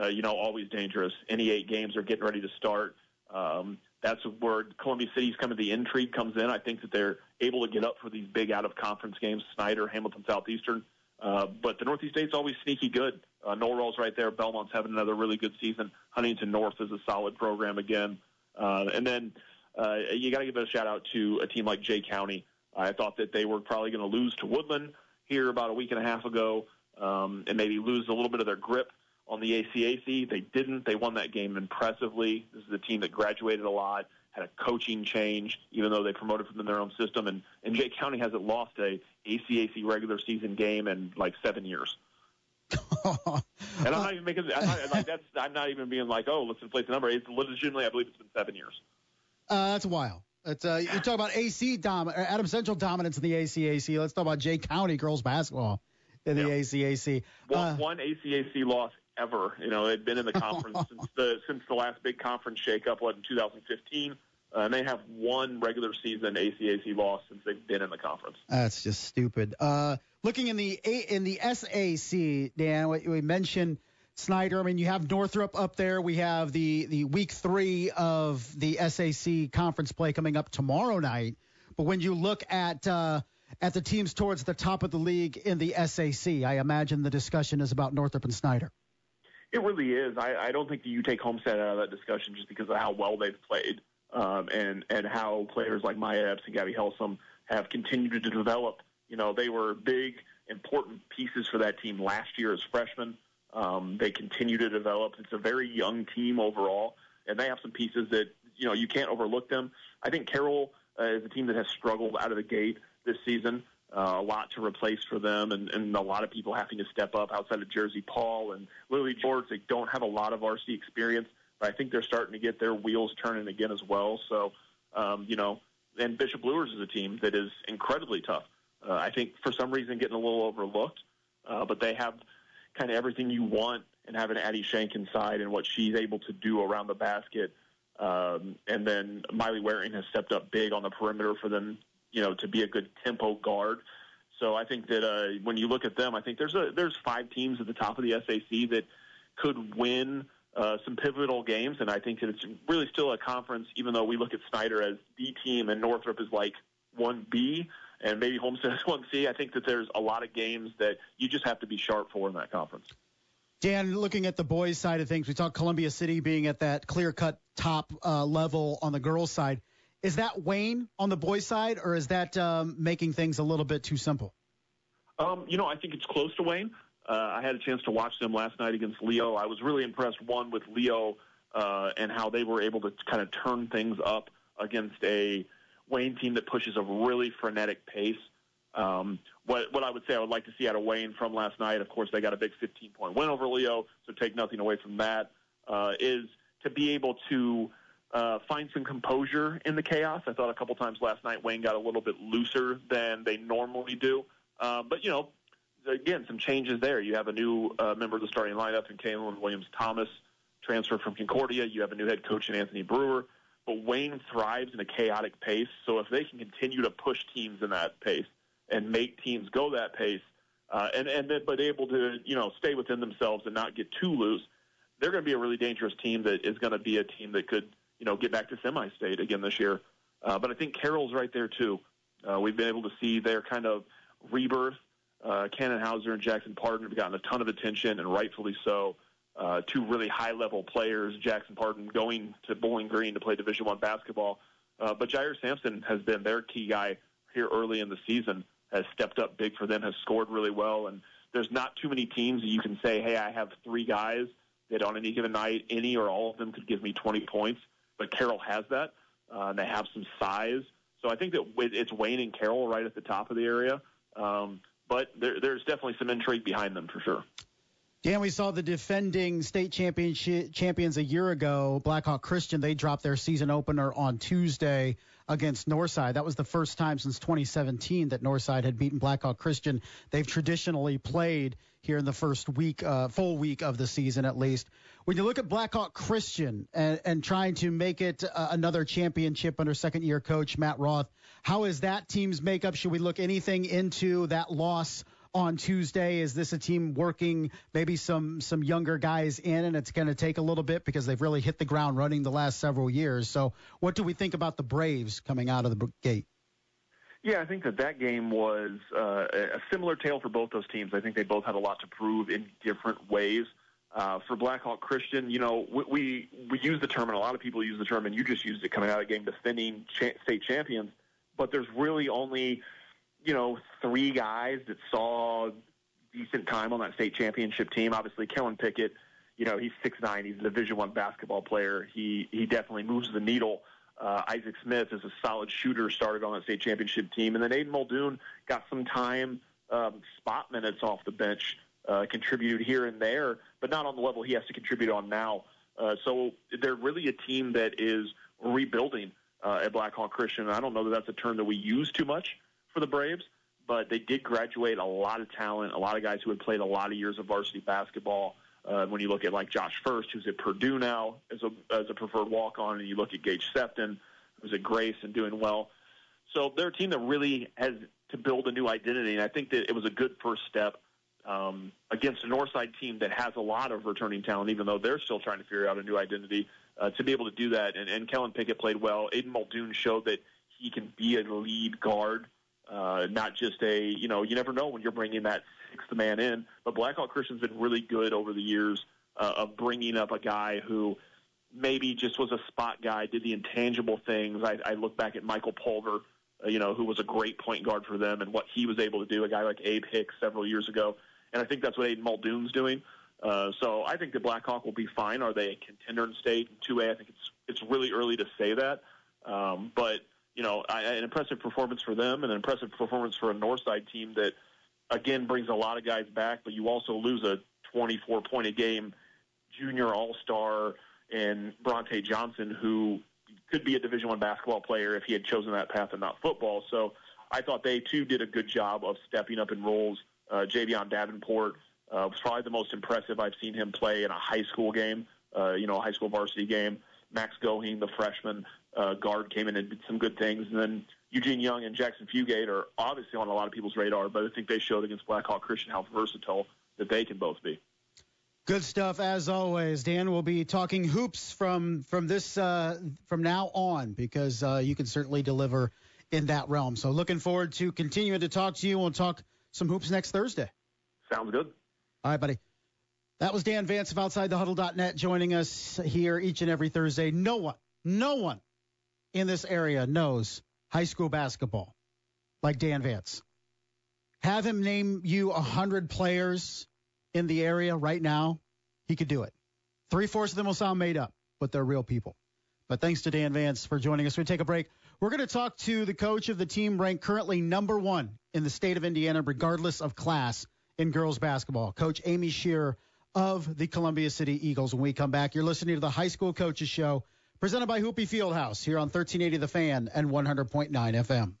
uh, you know, always dangerous. Any eight games are getting ready to start. Um, that's where Columbia City's kind of the intrigue comes in. I think that they're able to get up for these big out of conference games, Snyder, Hamilton Southeastern. Uh, but the Northeast Eight's always sneaky good. Uh, Norwell's right there. Belmont's having another really good season. Huntington North is a solid program again. Uh, and then uh, you got to give a shout out to a team like Jay County. I thought that they were probably going to lose to Woodland here about a week and a half ago, um, and maybe lose a little bit of their grip on the ACAC. They didn't. They won that game impressively. This is a team that graduated a lot, had a coaching change, even though they promoted from their own system. And, and Jay County hasn't lost a ACAC regular season game in like seven years. and I'm not even making I'm not, like that's I'm not even being like oh let's inflate the number. It's legitimately I believe it's been seven years. Uh, that's a while. It's uh, you talk about AC dom Adams Central dominance in the ACAC. Let's talk about Jay County girls basketball in the yeah. ACAC. One, uh, one ACAC loss ever. You know, they'd been in the conference since the since the last big conference shakeup, what in 2015. Uh, and they have one regular season ACAC loss since they've been in the conference. That's just stupid. Uh, looking in the in the SAC, Dan, we mentioned Snyder. I mean, you have Northrop up there. We have the the week three of the SAC conference play coming up tomorrow night. But when you look at uh, at the teams towards the top of the league in the SAC, I imagine the discussion is about Northrop and Snyder. It really is. I, I don't think that you take Homestead out of that discussion just because of how well they've played um, and and how players like Maya Epps and Gabby Helsom have continued to develop. You know, they were big, important pieces for that team last year as freshmen. Um, they continue to develop. It's a very young team overall, and they have some pieces that you know you can't overlook them. I think Carroll uh, is a team that has struggled out of the gate this season. Uh, a lot to replace for them, and, and a lot of people having to step up outside of Jersey Paul and Lily George. They don't have a lot of RC experience, but I think they're starting to get their wheels turning again as well. So, um, you know, and Bishop Luers is a team that is incredibly tough. Uh, I think for some reason getting a little overlooked, uh, but they have kind of everything you want and having Addie Shank inside and what she's able to do around the basket. Um, and then Miley Waring has stepped up big on the perimeter for them, you know, to be a good tempo guard. So I think that uh, when you look at them, I think there's a there's five teams at the top of the SAC that could win uh, some pivotal games, and I think that it's really still a conference. Even though we look at Snyder as the team and Northrop is like one B, and maybe Homestead is one C. I think that there's a lot of games that you just have to be sharp for in that conference. Dan, looking at the boys' side of things, we talked Columbia City being at that clear-cut top uh, level on the girls' side. Is that Wayne on the boys' side, or is that um, making things a little bit too simple? Um, you know, I think it's close to Wayne. Uh, I had a chance to watch them last night against Leo. I was really impressed, one, with Leo uh, and how they were able to kind of turn things up against a Wayne team that pushes a really frenetic pace. Um, what what I would say I would like to see out of Wayne from last night, of course, they got a big 15 point win over Leo, so take nothing away from that. Uh, is to be able to uh, find some composure in the chaos. I thought a couple times last night Wayne got a little bit looser than they normally do, uh, but you know, again, some changes there. You have a new uh, member of the starting lineup in Kaylin Williams Thomas, transfer from Concordia. You have a new head coach in Anthony Brewer. But Wayne thrives in a chaotic pace. So if they can continue to push teams in that pace and make teams go that pace, uh, and and then but able to you know stay within themselves and not get too loose, they're going to be a really dangerous team that is going to be a team that could you know get back to semi-state again this year. Uh, but I think Carroll's right there too. Uh, we've been able to see their kind of rebirth. Uh, Cannon Hauser and Jackson Pardon have gotten a ton of attention, and rightfully so uh, two really high level players, Jackson Pardon going to Bowling Green to play Division One basketball. Uh, but Jair Sampson has been their key guy here early in the season, has stepped up big for them, has scored really well. And there's not too many teams that you can say, hey, I have three guys that on any given night, any or all of them could give me 20 points. But Carroll has that. Uh, and they have some size. So I think that it's Wayne and Carroll right at the top of the area. Um, but there, there's definitely some intrigue behind them for sure. Dan, we saw the defending state championship champions a year ago, Blackhawk Christian. They dropped their season opener on Tuesday against Northside. That was the first time since 2017 that Northside had beaten Blackhawk Christian. They've traditionally played here in the first week, uh, full week of the season at least. When you look at Blackhawk Christian and, and trying to make it uh, another championship under second year coach Matt Roth, how is that team's makeup? Should we look anything into that loss on Tuesday? Is this a team working maybe some some younger guys in, and it's going to take a little bit because they've really hit the ground running the last several years? So, what do we think about the Braves coming out of the gate? Yeah, I think that that game was uh, a similar tale for both those teams. I think they both had a lot to prove in different ways. Uh, for Blackhawk Christian, you know, we, we use the term, and a lot of people use the term, and you just used it coming out of the game, defending cha- state champions. But there's really only, you know, three guys that saw decent time on that state championship team. Obviously, Kellen Pickett, you know, he's six nine. He's a Division One basketball player. He he definitely moves the needle. Uh, Isaac Smith is a solid shooter, started on that state championship team, and then Aiden Muldoon got some time, um, spot minutes off the bench uh, contributed here and there, but not on the level he has to contribute on now. Uh, so they're really a team that is rebuilding uh, at Blackhawk Christian. I don't know that that's a term that we use too much for the Braves, but they did graduate a lot of talent, a lot of guys who had played a lot of years of varsity basketball. Uh, when you look at like Josh First, who's at Purdue now as a as a preferred walk on, and you look at Gage Sefton, who's at Grace and doing well. So they're a team that really has to build a new identity, and I think that it was a good first step um, against a Northside team that has a lot of returning talent, even though they're still trying to figure out a new identity. Uh, to be able to do that, and, and Kellen Pickett played well. Aiden Muldoon showed that he can be a lead guard, uh, not just a you know you never know when you're bringing that sixth man in. But Blackhawk Christian's been really good over the years uh, of bringing up a guy who maybe just was a spot guy, did the intangible things. I, I look back at Michael Pulver, uh, you know, who was a great point guard for them, and what he was able to do. A guy like Abe Hicks several years ago and I think that's what Aiden Muldoon's doing. Uh, so I think the Blackhawk will be fine. Are they a contender in state? In 2A, I think it's it's really early to say that. Um, but you know, I, an impressive performance for them, and an impressive performance for a Northside team that again brings a lot of guys back. But you also lose a 24 point a game junior All Star and Bronte Johnson, who could be a Division One basketball player if he had chosen that path and not football. So I thought they too did a good job of stepping up in roles uh, Javion Davenport uh, was probably the most impressive I've seen him play in a high school game, uh, you know, a high school varsity game. Max Goheen, the freshman uh, guard, came in and did some good things. And then Eugene Young and Jackson Fugate are obviously on a lot of people's radar, but I think they showed against Blackhawk Christian how versatile that they can both be. Good stuff as always. Dan We'll be talking hoops from from this uh, from now on because uh, you can certainly deliver in that realm. So looking forward to continuing to talk to you. We'll talk some hoops next Thursday. Sounds good. All right, buddy. That was Dan Vance of OutsideTheHuddle.net joining us here each and every Thursday. No one, no one in this area knows high school basketball like Dan Vance. Have him name you a hundred players in the area right now. He could do it. Three fourths of them will sound made up, but they're real people. But thanks to Dan Vance for joining us. We take a break. We're going to talk to the coach of the team ranked currently number one in the state of Indiana, regardless of class in girls basketball. Coach Amy Shearer of the Columbia City Eagles. When we come back, you're listening to the High School Coaches Show, presented by Hoopy Fieldhouse here on 1380 The Fan and 100.9 FM.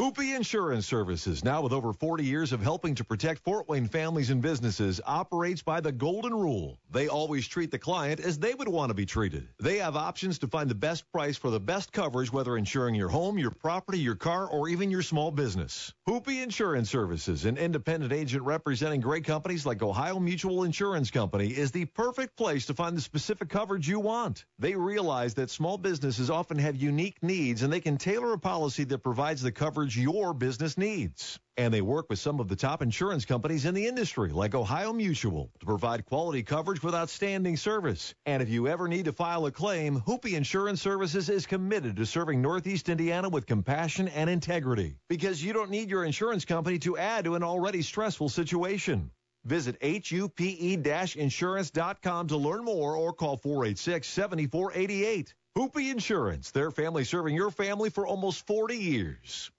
Hoopy Insurance Services, now with over 40 years of helping to protect Fort Wayne families and businesses, operates by the golden rule. They always treat the client as they would want to be treated. They have options to find the best price for the best coverage, whether insuring your home, your property, your car, or even your small business. Hoopy Insurance Services, an independent agent representing great companies like Ohio Mutual Insurance Company, is the perfect place to find the specific coverage you want. They realize that small businesses often have unique needs and they can tailor a policy that provides the coverage your business needs. And they work with some of the top insurance companies in the industry, like Ohio Mutual, to provide quality coverage with outstanding service. And if you ever need to file a claim, Hoopy Insurance Services is committed to serving Northeast Indiana with compassion and integrity. Because you don't need your insurance company to add to an already stressful situation. Visit hupe-insurance.com to learn more or call 486-7488. Hoopy Insurance, their family serving your family for almost 40 years.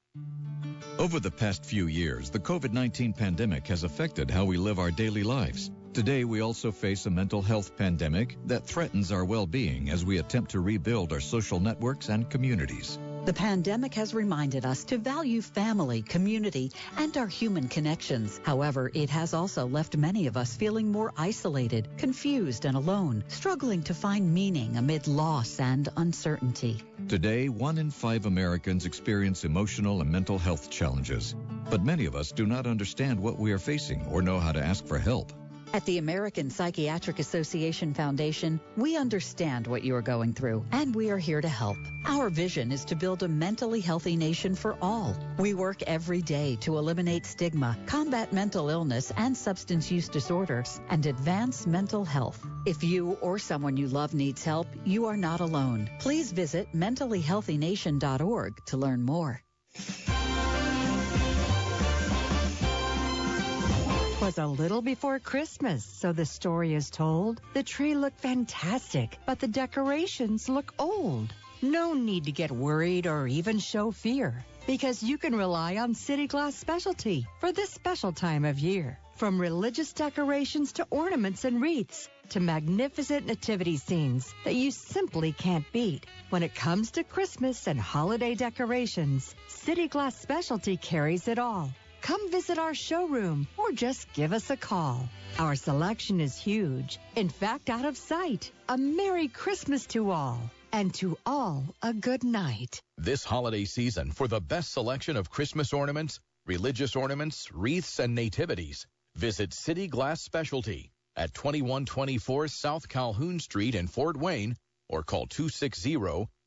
Over the past few years, the COVID 19 pandemic has affected how we live our daily lives. Today, we also face a mental health pandemic that threatens our well being as we attempt to rebuild our social networks and communities. The pandemic has reminded us to value family, community, and our human connections. However, it has also left many of us feeling more isolated, confused, and alone, struggling to find meaning amid loss and uncertainty. Today, one in five Americans experience emotional and mental health challenges. But many of us do not understand what we are facing or know how to ask for help. At the American Psychiatric Association Foundation, we understand what you are going through, and we are here to help. Our vision is to build a mentally healthy nation for all. We work every day to eliminate stigma, combat mental illness and substance use disorders, and advance mental health. If you or someone you love needs help, you are not alone. Please visit mentallyhealthynation.org to learn more. Was a little before Christmas, so the story is told. The tree looked fantastic, but the decorations look old. No need to get worried or even show fear, because you can rely on City Glass Specialty for this special time of year. From religious decorations to ornaments and wreaths to magnificent nativity scenes that you simply can't beat. When it comes to Christmas and holiday decorations, City Glass Specialty carries it all. Come visit our showroom or just give us a call. Our selection is huge. In fact, out of sight. A Merry Christmas to all. And to all, a good night. This holiday season, for the best selection of Christmas ornaments, religious ornaments, wreaths, and nativities, visit City Glass Specialty at 2124 South Calhoun Street in Fort Wayne or call 260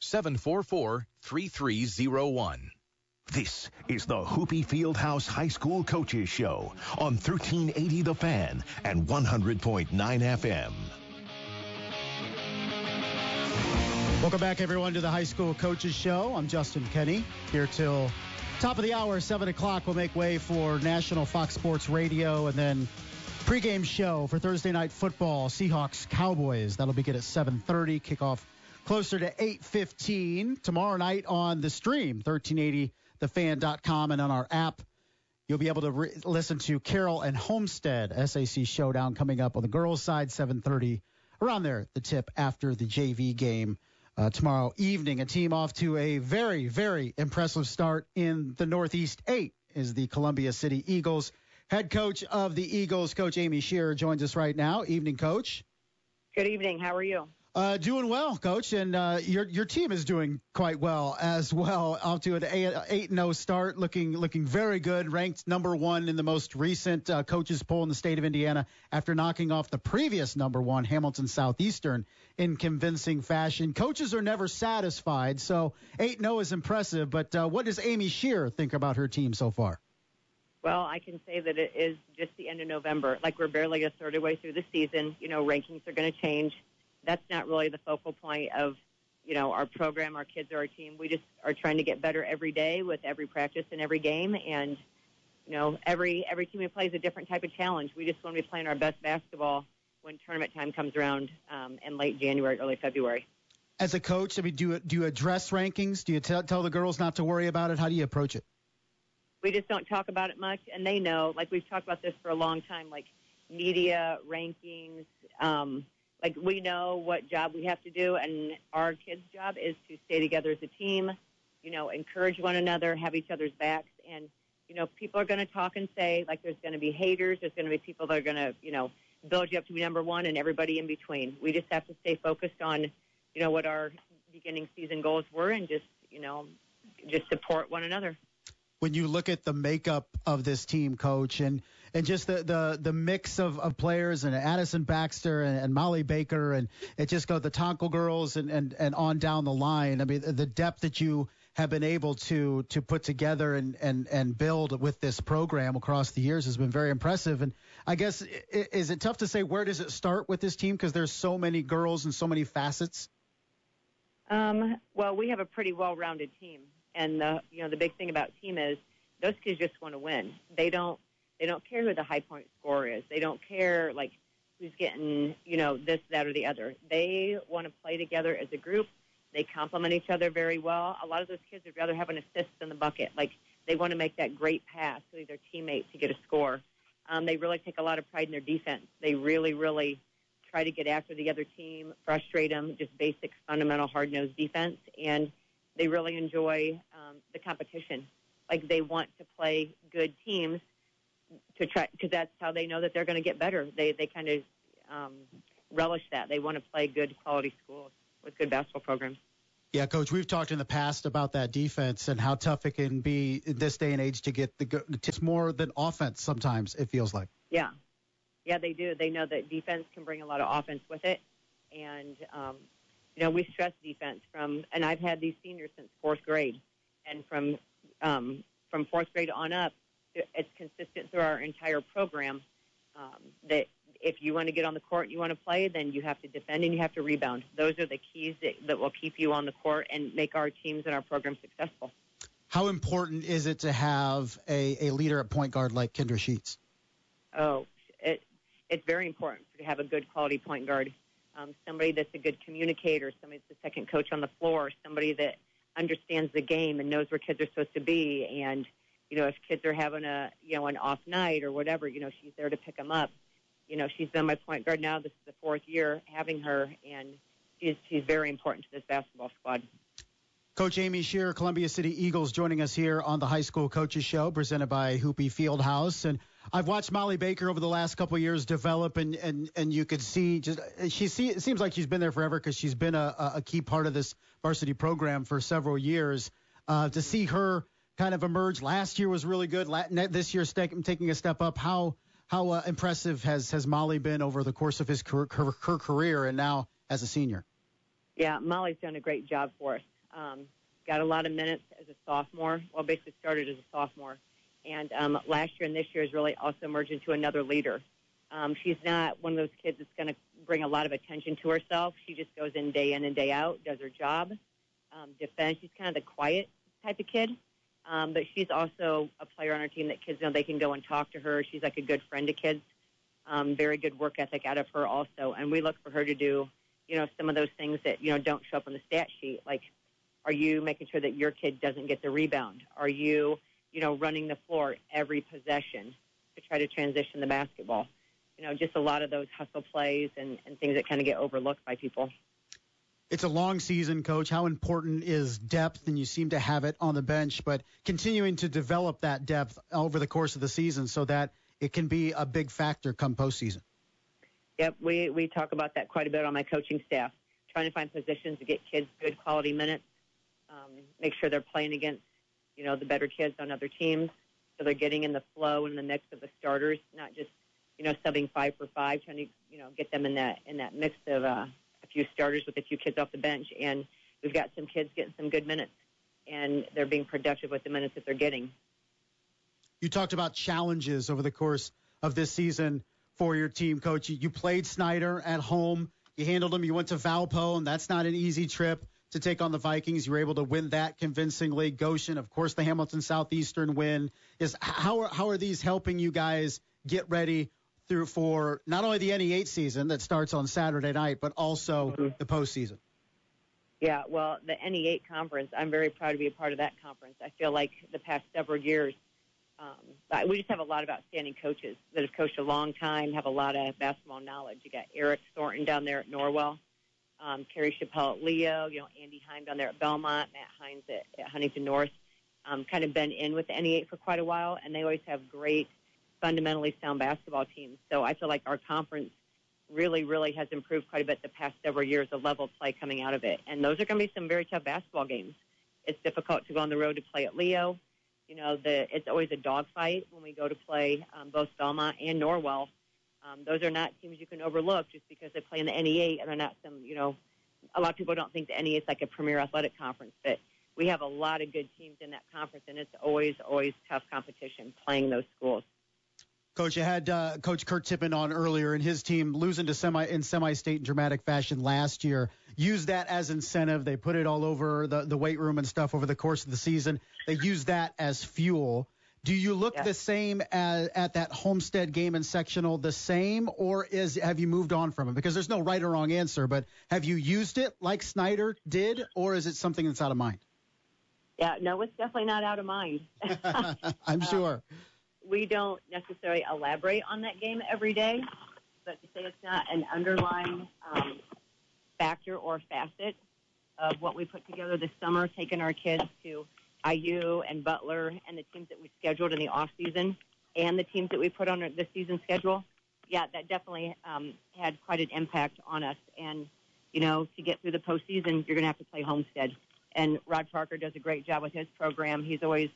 744 3301. This is the Hoopy Fieldhouse High School Coaches Show on 1380 The Fan and 100.9 FM. Welcome back, everyone, to the High School Coaches Show. I'm Justin Kenny, here till top of the hour, 7 o'clock. We'll make way for National Fox Sports Radio and then pregame show for Thursday Night Football, Seahawks Cowboys. That'll begin at 7.30, kickoff closer to 8.15. Tomorrow night on the stream, 1380 thefan.com and on our app. You'll be able to re- listen to Carroll and Homestead SAC showdown coming up on the girls' side, 7:30 around there. The tip after the JV game uh, tomorrow evening. A team off to a very, very impressive start in the Northeast Eight is the Columbia City Eagles. Head coach of the Eagles, Coach Amy Shearer, joins us right now. Evening, Coach. Good evening. How are you? Uh, doing well, coach, and uh, your your team is doing quite well as well. Off to an eight zero start, looking looking very good. Ranked number one in the most recent uh, coaches poll in the state of Indiana after knocking off the previous number one Hamilton Southeastern in convincing fashion. Coaches are never satisfied, so eight zero is impressive. But uh, what does Amy Shearer think about her team so far? Well, I can say that it is just the end of November. Like we're barely a third of the way through the season. You know, rankings are going to change that's not really the focal point of you know our program, our kids, or our team. We just are trying to get better every day with every practice and every game, and you know every every team we play is a different type of challenge. We just want to be playing our best basketball when tournament time comes around um, in late January, early February. As a coach, I mean, do you, do you address rankings? Do you tell, tell the girls not to worry about it? How do you approach it? We just don't talk about it much, and they know. Like we've talked about this for a long time, like media rankings. Um, like we know what job we have to do, and our kids' job is to stay together as a team. You know, encourage one another, have each other's backs, and you know, people are going to talk and say like there's going to be haters, there's going to be people that are going to you know build you up to be number one, and everybody in between. We just have to stay focused on you know what our beginning season goals were, and just you know just support one another when you look at the makeup of this team, coach, and and just the the, the mix of, of players and Addison Baxter and, and Molly Baker and it just goes the Tonkel girls and, and, and on down the line. I mean, the depth that you have been able to to put together and, and, and build with this program across the years has been very impressive. And I guess is it tough to say where does it start with this team because there's so many girls and so many facets? Um, well, we have a pretty well-rounded team, and the you know the big thing about team is those kids just want to win. They don't they don't care who the high point scorer is. They don't care like who's getting, you know, this, that, or the other. They want to play together as a group. They complement each other very well. A lot of those kids would rather have an assist than the bucket. Like they want to make that great pass to their teammate to get a score. Um, they really take a lot of pride in their defense. They really, really try to get after the other team, frustrate them, just basic, fundamental, hard-nosed defense. And they really enjoy um, the competition. Like they want to play good teams to try because that's how they know that they're going to get better. They they kind of um, relish that. They want to play good quality schools with good basketball programs. Yeah, coach, we've talked in the past about that defense and how tough it can be in this day and age to get the it's more than offense sometimes it feels like. Yeah. Yeah, they do. They know that defense can bring a lot of offense with it. And um, you know, we stress defense from and I've had these seniors since 4th grade and from um, from 4th grade on up it's consistent through our entire program um, that if you want to get on the court and you want to play, then you have to defend and you have to rebound. Those are the keys that, that will keep you on the court and make our teams and our program successful. How important is it to have a, a leader at point guard like Kendra Sheets? Oh, it, it's very important to have a good quality point guard. Um, somebody that's a good communicator, somebody that's the second coach on the floor, somebody that understands the game and knows where kids are supposed to be. And, you know, if kids are having a, you know, an off night or whatever, you know, she's there to pick them up you know, she's been my point guard now. This is the fourth year having her, and she's she's very important to this basketball squad. Coach Amy Shearer, Columbia City Eagles, joining us here on the High School Coaches Show, presented by Hoopy Fieldhouse. And I've watched Molly Baker over the last couple of years develop, and and and you could see just she see it seems like she's been there forever because she's been a, a key part of this varsity program for several years. Uh, to see her kind of emerged. last year was really good. This year, taking a step up. How how uh, impressive has has Molly been over the course of his her, her, her, career and now as a senior? Yeah, Molly's done a great job for us. Um, got a lot of minutes as a sophomore. Well, basically started as a sophomore, and um, last year and this year has really also emerged into another leader. Um, she's not one of those kids that's going to bring a lot of attention to herself. She just goes in day in and day out, does her job, um, defends. She's kind of the quiet type of kid. Um, but she's also a player on our team that kids know they can go and talk to her. She's like a good friend to kids. Um, very good work ethic out of her also. And we look for her to do, you know, some of those things that, you know, don't show up on the stat sheet. Like, are you making sure that your kid doesn't get the rebound? Are you, you know, running the floor every possession to try to transition the basketball? You know, just a lot of those hustle plays and, and things that kind of get overlooked by people. It's a long season, coach. How important is depth? And you seem to have it on the bench, but continuing to develop that depth over the course of the season so that it can be a big factor come postseason. Yep, we, we talk about that quite a bit on my coaching staff, trying to find positions to get kids good quality minutes, um, make sure they're playing against, you know, the better kids on other teams, so they're getting in the flow and the mix of the starters, not just, you know, subbing five for five, trying to, you know, get them in that in that mix of uh, few starters with a few kids off the bench, and we've got some kids getting some good minutes, and they're being productive with the minutes that they're getting. You talked about challenges over the course of this season for your team, coach. You played Snyder at home. You handled him. You went to Valpo, and that's not an easy trip to take on the Vikings. You were able to win that convincingly. Goshen, of course, the Hamilton Southeastern win. Is how are, how are these helping you guys get ready through for not only the NE8 season that starts on Saturday night, but also mm-hmm. the postseason. Yeah, well, the NE8 conference, I'm very proud to be a part of that conference. I feel like the past several years, um, we just have a lot of outstanding coaches that have coached a long time, have a lot of basketball knowledge. You got Eric Thornton down there at Norwell, um, Kerry Chappelle at Leo, you know, Andy Heim down there at Belmont, Matt Hines at, at Huntington North. Um, kind of been in with the NE8 for quite a while, and they always have great – fundamentally sound basketball teams. So I feel like our conference really, really has improved quite a bit the past several years, the level of play coming out of it. And those are going to be some very tough basketball games. It's difficult to go on the road to play at Leo. You know, the it's always a dogfight when we go to play um, both Belmont and Norwell. Um, those are not teams you can overlook just because they play in the NE8 and they're not some, you know, a lot of people don't think the NE is like a premier athletic conference, but we have a lot of good teams in that conference, and it's always, always tough competition playing those schools. Coach, you had uh, Coach Kurt Tippmann on earlier, and his team losing to semi in semi-state in dramatic fashion last year. Used that as incentive. They put it all over the, the weight room and stuff over the course of the season. They use that as fuel. Do you look the same as, at that Homestead game and sectional the same, or is have you moved on from it? Because there's no right or wrong answer, but have you used it like Snyder did, or is it something that's out of mind? Yeah, no, it's definitely not out of mind. I'm sure. Uh, we don't necessarily elaborate on that game every day, but to say it's not an underlying um, factor or facet of what we put together this summer, taking our kids to IU and Butler and the teams that we scheduled in the off season and the teams that we put on the season schedule, yeah, that definitely um, had quite an impact on us. And you know, to get through the postseason, you're going to have to play Homestead. And Rod Parker does a great job with his program. He's always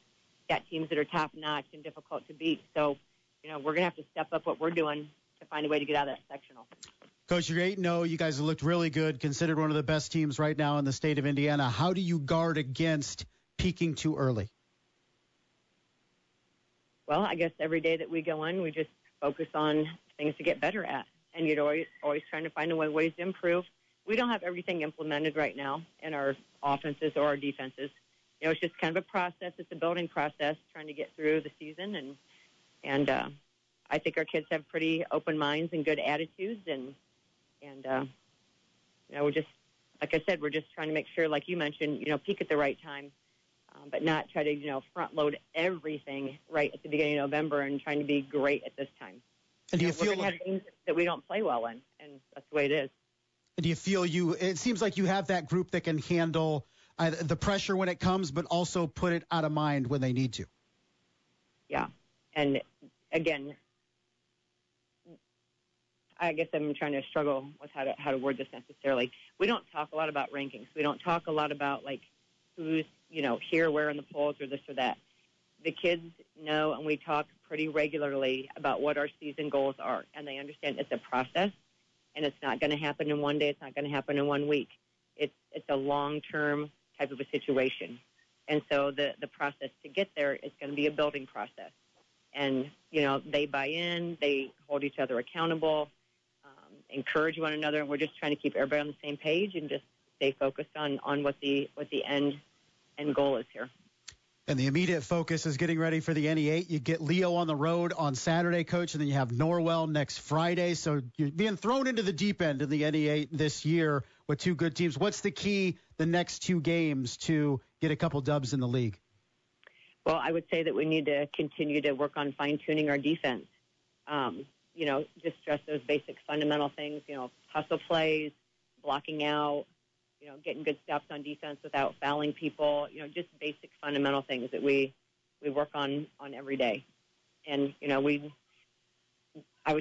got teams that are top notch and difficult to beat. So, you know, we're going to have to step up what we're doing to find a way to get out of that sectional. Coach, you're 8 0. You guys have looked really good, considered one of the best teams right now in the state of Indiana. How do you guard against peaking too early? Well, I guess every day that we go in, we just focus on things to get better at. And you're always, always trying to find a way, ways to improve. We don't have everything implemented right now in our offenses or our defenses. You know, it's just kind of a process. It's a building process, trying to get through the season, and and uh, I think our kids have pretty open minds and good attitudes, and and uh, you know we're just like I said, we're just trying to make sure, like you mentioned, you know, peak at the right time, um, but not try to you know front load everything right at the beginning of November and trying to be great at this time. And do you, you know, feel we're gonna have games that we don't play well in, and that's the way it is. And do you feel you? It seems like you have that group that can handle the pressure when it comes, but also put it out of mind when they need to. Yeah, and again, I guess I'm trying to struggle with how to how to word this necessarily. We don't talk a lot about rankings. We don't talk a lot about like who's you know here, where in the polls, or this or that. The kids know, and we talk pretty regularly about what our season goals are, and they understand it's a process, and it's not going to happen in one day. It's not going to happen in one week. It's it's a long term type of a situation, and so the the process to get there is going to be a building process. And you know they buy in, they hold each other accountable um, encourage one another, and we're just trying to keep everybody on the same page and just stay focused on on what the what the end end goal is here. And the immediate focus is getting ready for the NE8. You get Leo on the road on Saturday, coach, and then you have Norwell next Friday. So you're being thrown into the deep end in the NE8 this year with two good teams. What's the key the next two games to get a couple dubs in the league? Well, I would say that we need to continue to work on fine tuning our defense. Um, you know, just stress those basic fundamental things, you know, hustle plays, blocking out, you know, getting good stops on defense without fouling people, you know, just basic fundamental things that we we work on on every day. And, you know, we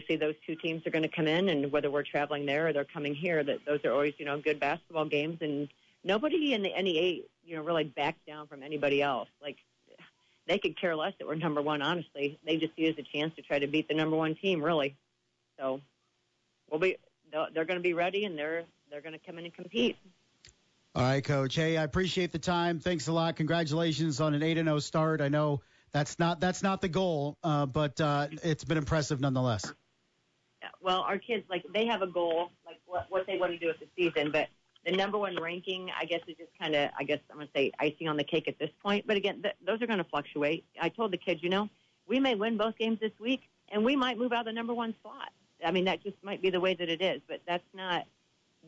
Say those two teams are going to come in and whether we're traveling there or they're coming here that those are always, you know, good basketball games and nobody in the NE8, you know, really backs down from anybody else. Like they could care less that we're number one. Honestly, they just see it as a chance to try to beat the number one team, really. So we'll be they're going to be ready and they're they're going to come in and compete. All right, coach. Hey, I appreciate the time. Thanks a lot. Congratulations on an 8 0 start. I know that's not that's not the goal, uh, but uh, it's been impressive nonetheless. Yeah, well, our kids like they have a goal, like what, what they want to do with the season, but the number one ranking, I guess, is just kind of, I guess I'm going to say icing on the cake at this point. But again, th- those are going to fluctuate. I told the kids, you know, we may win both games this week, and we might move out of the number one slot. I mean, that just might be the way that it is, but that's not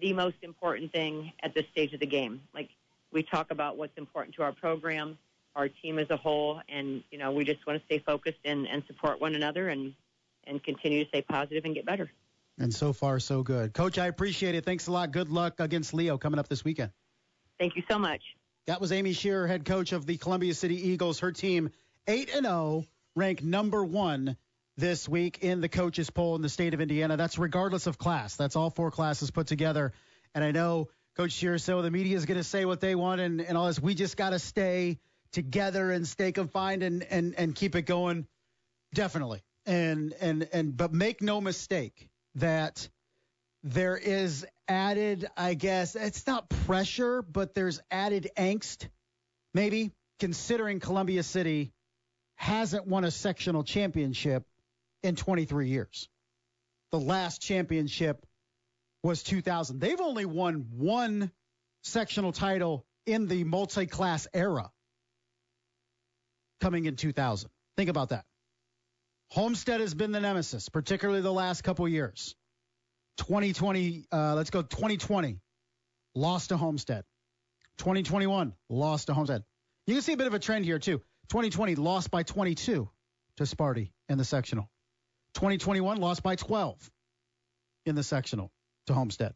the most important thing at this stage of the game. Like we talk about what's important to our program, our team as a whole, and you know, we just want to stay focused and, and support one another and and continue to stay positive and get better. And so far, so good. Coach, I appreciate it. Thanks a lot. Good luck against Leo coming up this weekend. Thank you so much. That was Amy Shearer, head coach of the Columbia City Eagles. Her team, 8 and 0, ranked number one this week in the coaches poll in the state of Indiana. That's regardless of class. That's all four classes put together. And I know Coach Shearer so the media is going to say what they want and, and all this. We just got to stay together and stay confined and, and, and keep it going. Definitely. And, and, and, but make no mistake that there is added, I guess, it's not pressure, but there's added angst, maybe, considering Columbia City hasn't won a sectional championship in 23 years. The last championship was 2000. They've only won one sectional title in the multi class era coming in 2000. Think about that. Homestead has been the nemesis, particularly the last couple years. 2020, uh, let's go 2020, lost to Homestead. 2021, lost to Homestead. You can see a bit of a trend here, too. 2020, lost by 22 to Sparty in the sectional. 2021, lost by 12 in the sectional to Homestead.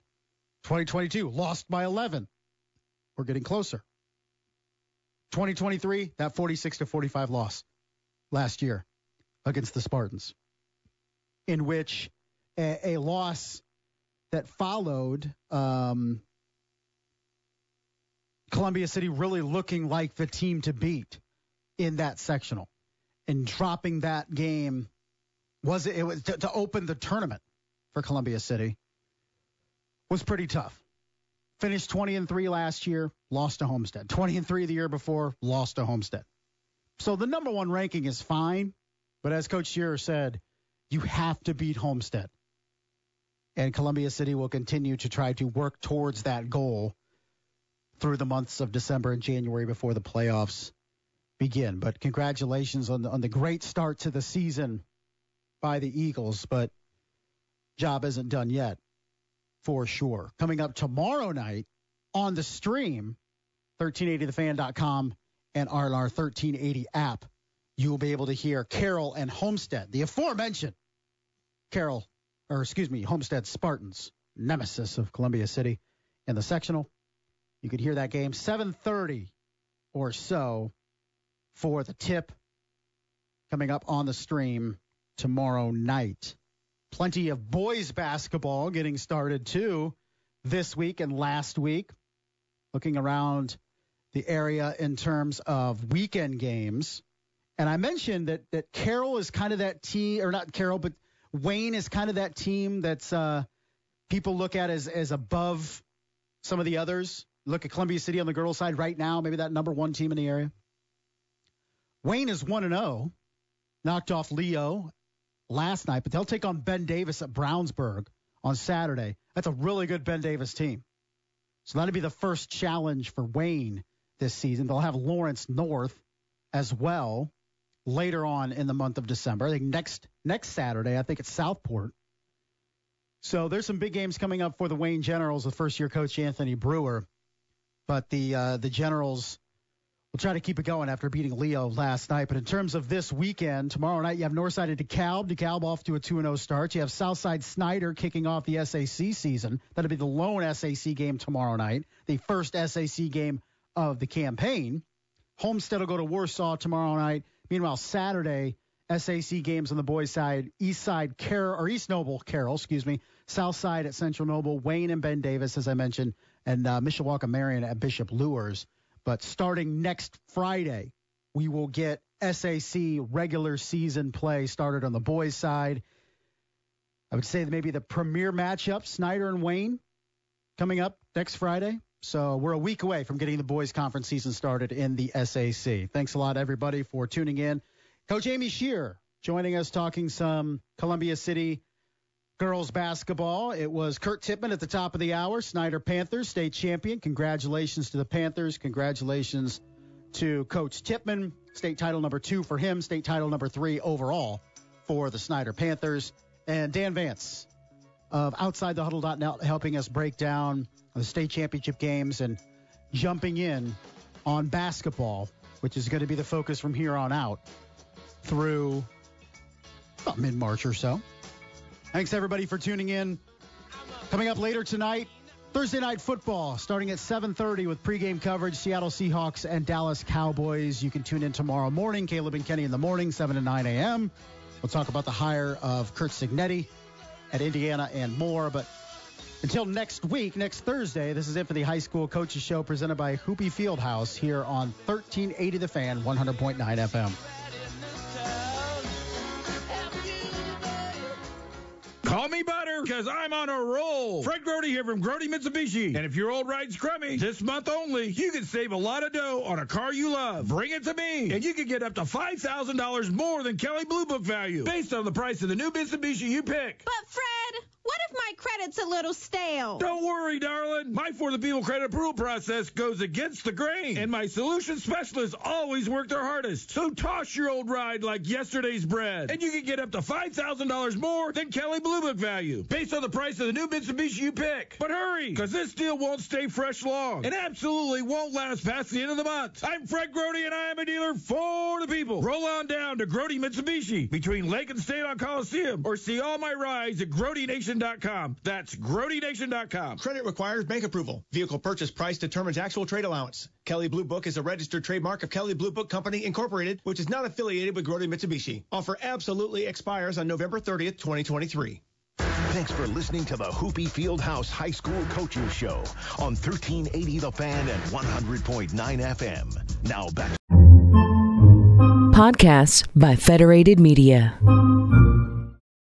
2022, lost by 11 we're getting closer. 2023, that 46 to 45 loss last year against the Spartans, in which a, a loss that followed um, Columbia City really looking like the team to beat in that sectional and dropping that game was it, it was to, to open the tournament for Columbia City was pretty tough. Finished 20 and 3 last year, lost to Homestead. 20 and 3 the year before, lost to Homestead. So the number 1 ranking is fine, but as coach Shearer said, you have to beat Homestead. And Columbia City will continue to try to work towards that goal through the months of December and January before the playoffs begin. But congratulations on the, on the great start to the season by the Eagles, but job isn't done yet for sure. Coming up tomorrow night on the stream, 1380thefan.com and RLR 1380 app, you will be able to hear Carroll and Homestead, the aforementioned Carroll, or excuse me, Homestead Spartans, nemesis of Columbia City in the sectional. You could hear that game 7:30 or so for the tip coming up on the stream tomorrow night. Plenty of boys basketball getting started too this week and last week. Looking around the area in terms of weekend games. And I mentioned that that Carroll is kind of that team, or not Carroll, but Wayne is kind of that team that's uh, people look at as as above some of the others look at Columbia City on the girls' side right now, maybe that number one team in the area. Wayne is 1 0, knocked off Leo last night, but they'll take on Ben Davis at Brownsburg on Saturday. That's a really good Ben Davis team. So that'll be the first challenge for Wayne this season. They'll have Lawrence North as well later on in the month of December. I think next next Saturday, I think it's Southport. So there's some big games coming up for the Wayne Generals with first year coach Anthony Brewer but the uh, the Generals will try to keep it going after beating Leo last night. But in terms of this weekend, tomorrow night you have Northside and DeKalb. DeKalb off to a 2 0 start. You have Southside Snyder kicking off the SAC season. That'll be the lone SAC game tomorrow night, the first SAC game of the campaign. Homestead will go to Warsaw tomorrow night. Meanwhile, Saturday, SAC games on the boys' side. East side, Carroll, or East Noble, Carroll, excuse me. South side at Central Noble, Wayne and Ben Davis, as I mentioned and uh, Mishawaka Marion at Bishop Luers. But starting next Friday, we will get SAC regular season play started on the boys' side. I would say maybe the premier matchup, Snyder and Wayne, coming up next Friday. So we're a week away from getting the boys' conference season started in the SAC. Thanks a lot, everybody, for tuning in. Coach Amy Shearer joining us talking some Columbia City girls basketball. It was Kurt Tippmann at the top of the hour. Snyder Panthers state champion. Congratulations to the Panthers. Congratulations to Coach Tippmann. State title number two for him. State title number three overall for the Snyder Panthers. And Dan Vance of OutsideTheHuddle.net helping us break down the state championship games and jumping in on basketball, which is going to be the focus from here on out through about mid March or so. Thanks everybody for tuning in. Coming up later tonight, Thursday night football starting at 7:30 with pregame coverage Seattle Seahawks and Dallas Cowboys. You can tune in tomorrow morning, Caleb and Kenny in the morning, 7 to 9 a.m. We'll talk about the hire of Curt Cignetti at Indiana and more. But until next week, next Thursday, this is it for the High School Coaches Show presented by Hoopy Fieldhouse here on 1380 The Fan, 100.9 FM. Call me Butter, because I'm on a roll. Fred Grody here from Grody Mitsubishi. And if your old ride's crummy, this month only, you can save a lot of dough on a car you love. Bring it to me, and you can get up to $5,000 more than Kelley Blue Book value, based on the price of the new Mitsubishi you pick. But Fred, what if my credit's a little stale? Don't worry, darling. My For the People credit approval process goes against the grain, and my solution specialists always work their hardest. So toss your old ride like yesterday's bread, and you can get up to $5,000 more than Kelley Blue Book value, based on the price of the new Mitsubishi you pick. But hurry, because this deal won't stay fresh long, and absolutely won't last past the end of the month. I'm Fred Grody, and I am a dealer for the people. Roll on down to Grody Mitsubishi between Lake and State on Coliseum, or see all my rides at GrodyNation.com GrodyNation.com. That's GrodyNation.com. Credit requires bank approval. Vehicle purchase price determines actual trade allowance. Kelley Blue Book is a registered trademark of Kelley Blue Book Company Incorporated, which is not affiliated with Grody Mitsubishi. Offer absolutely expires on November 30th, 2023. Thanks for listening to the Hoopy Fieldhouse High School Coaches Show on 1380 The Fan and 100.9 FM. Now back. Podcasts by Federated Media.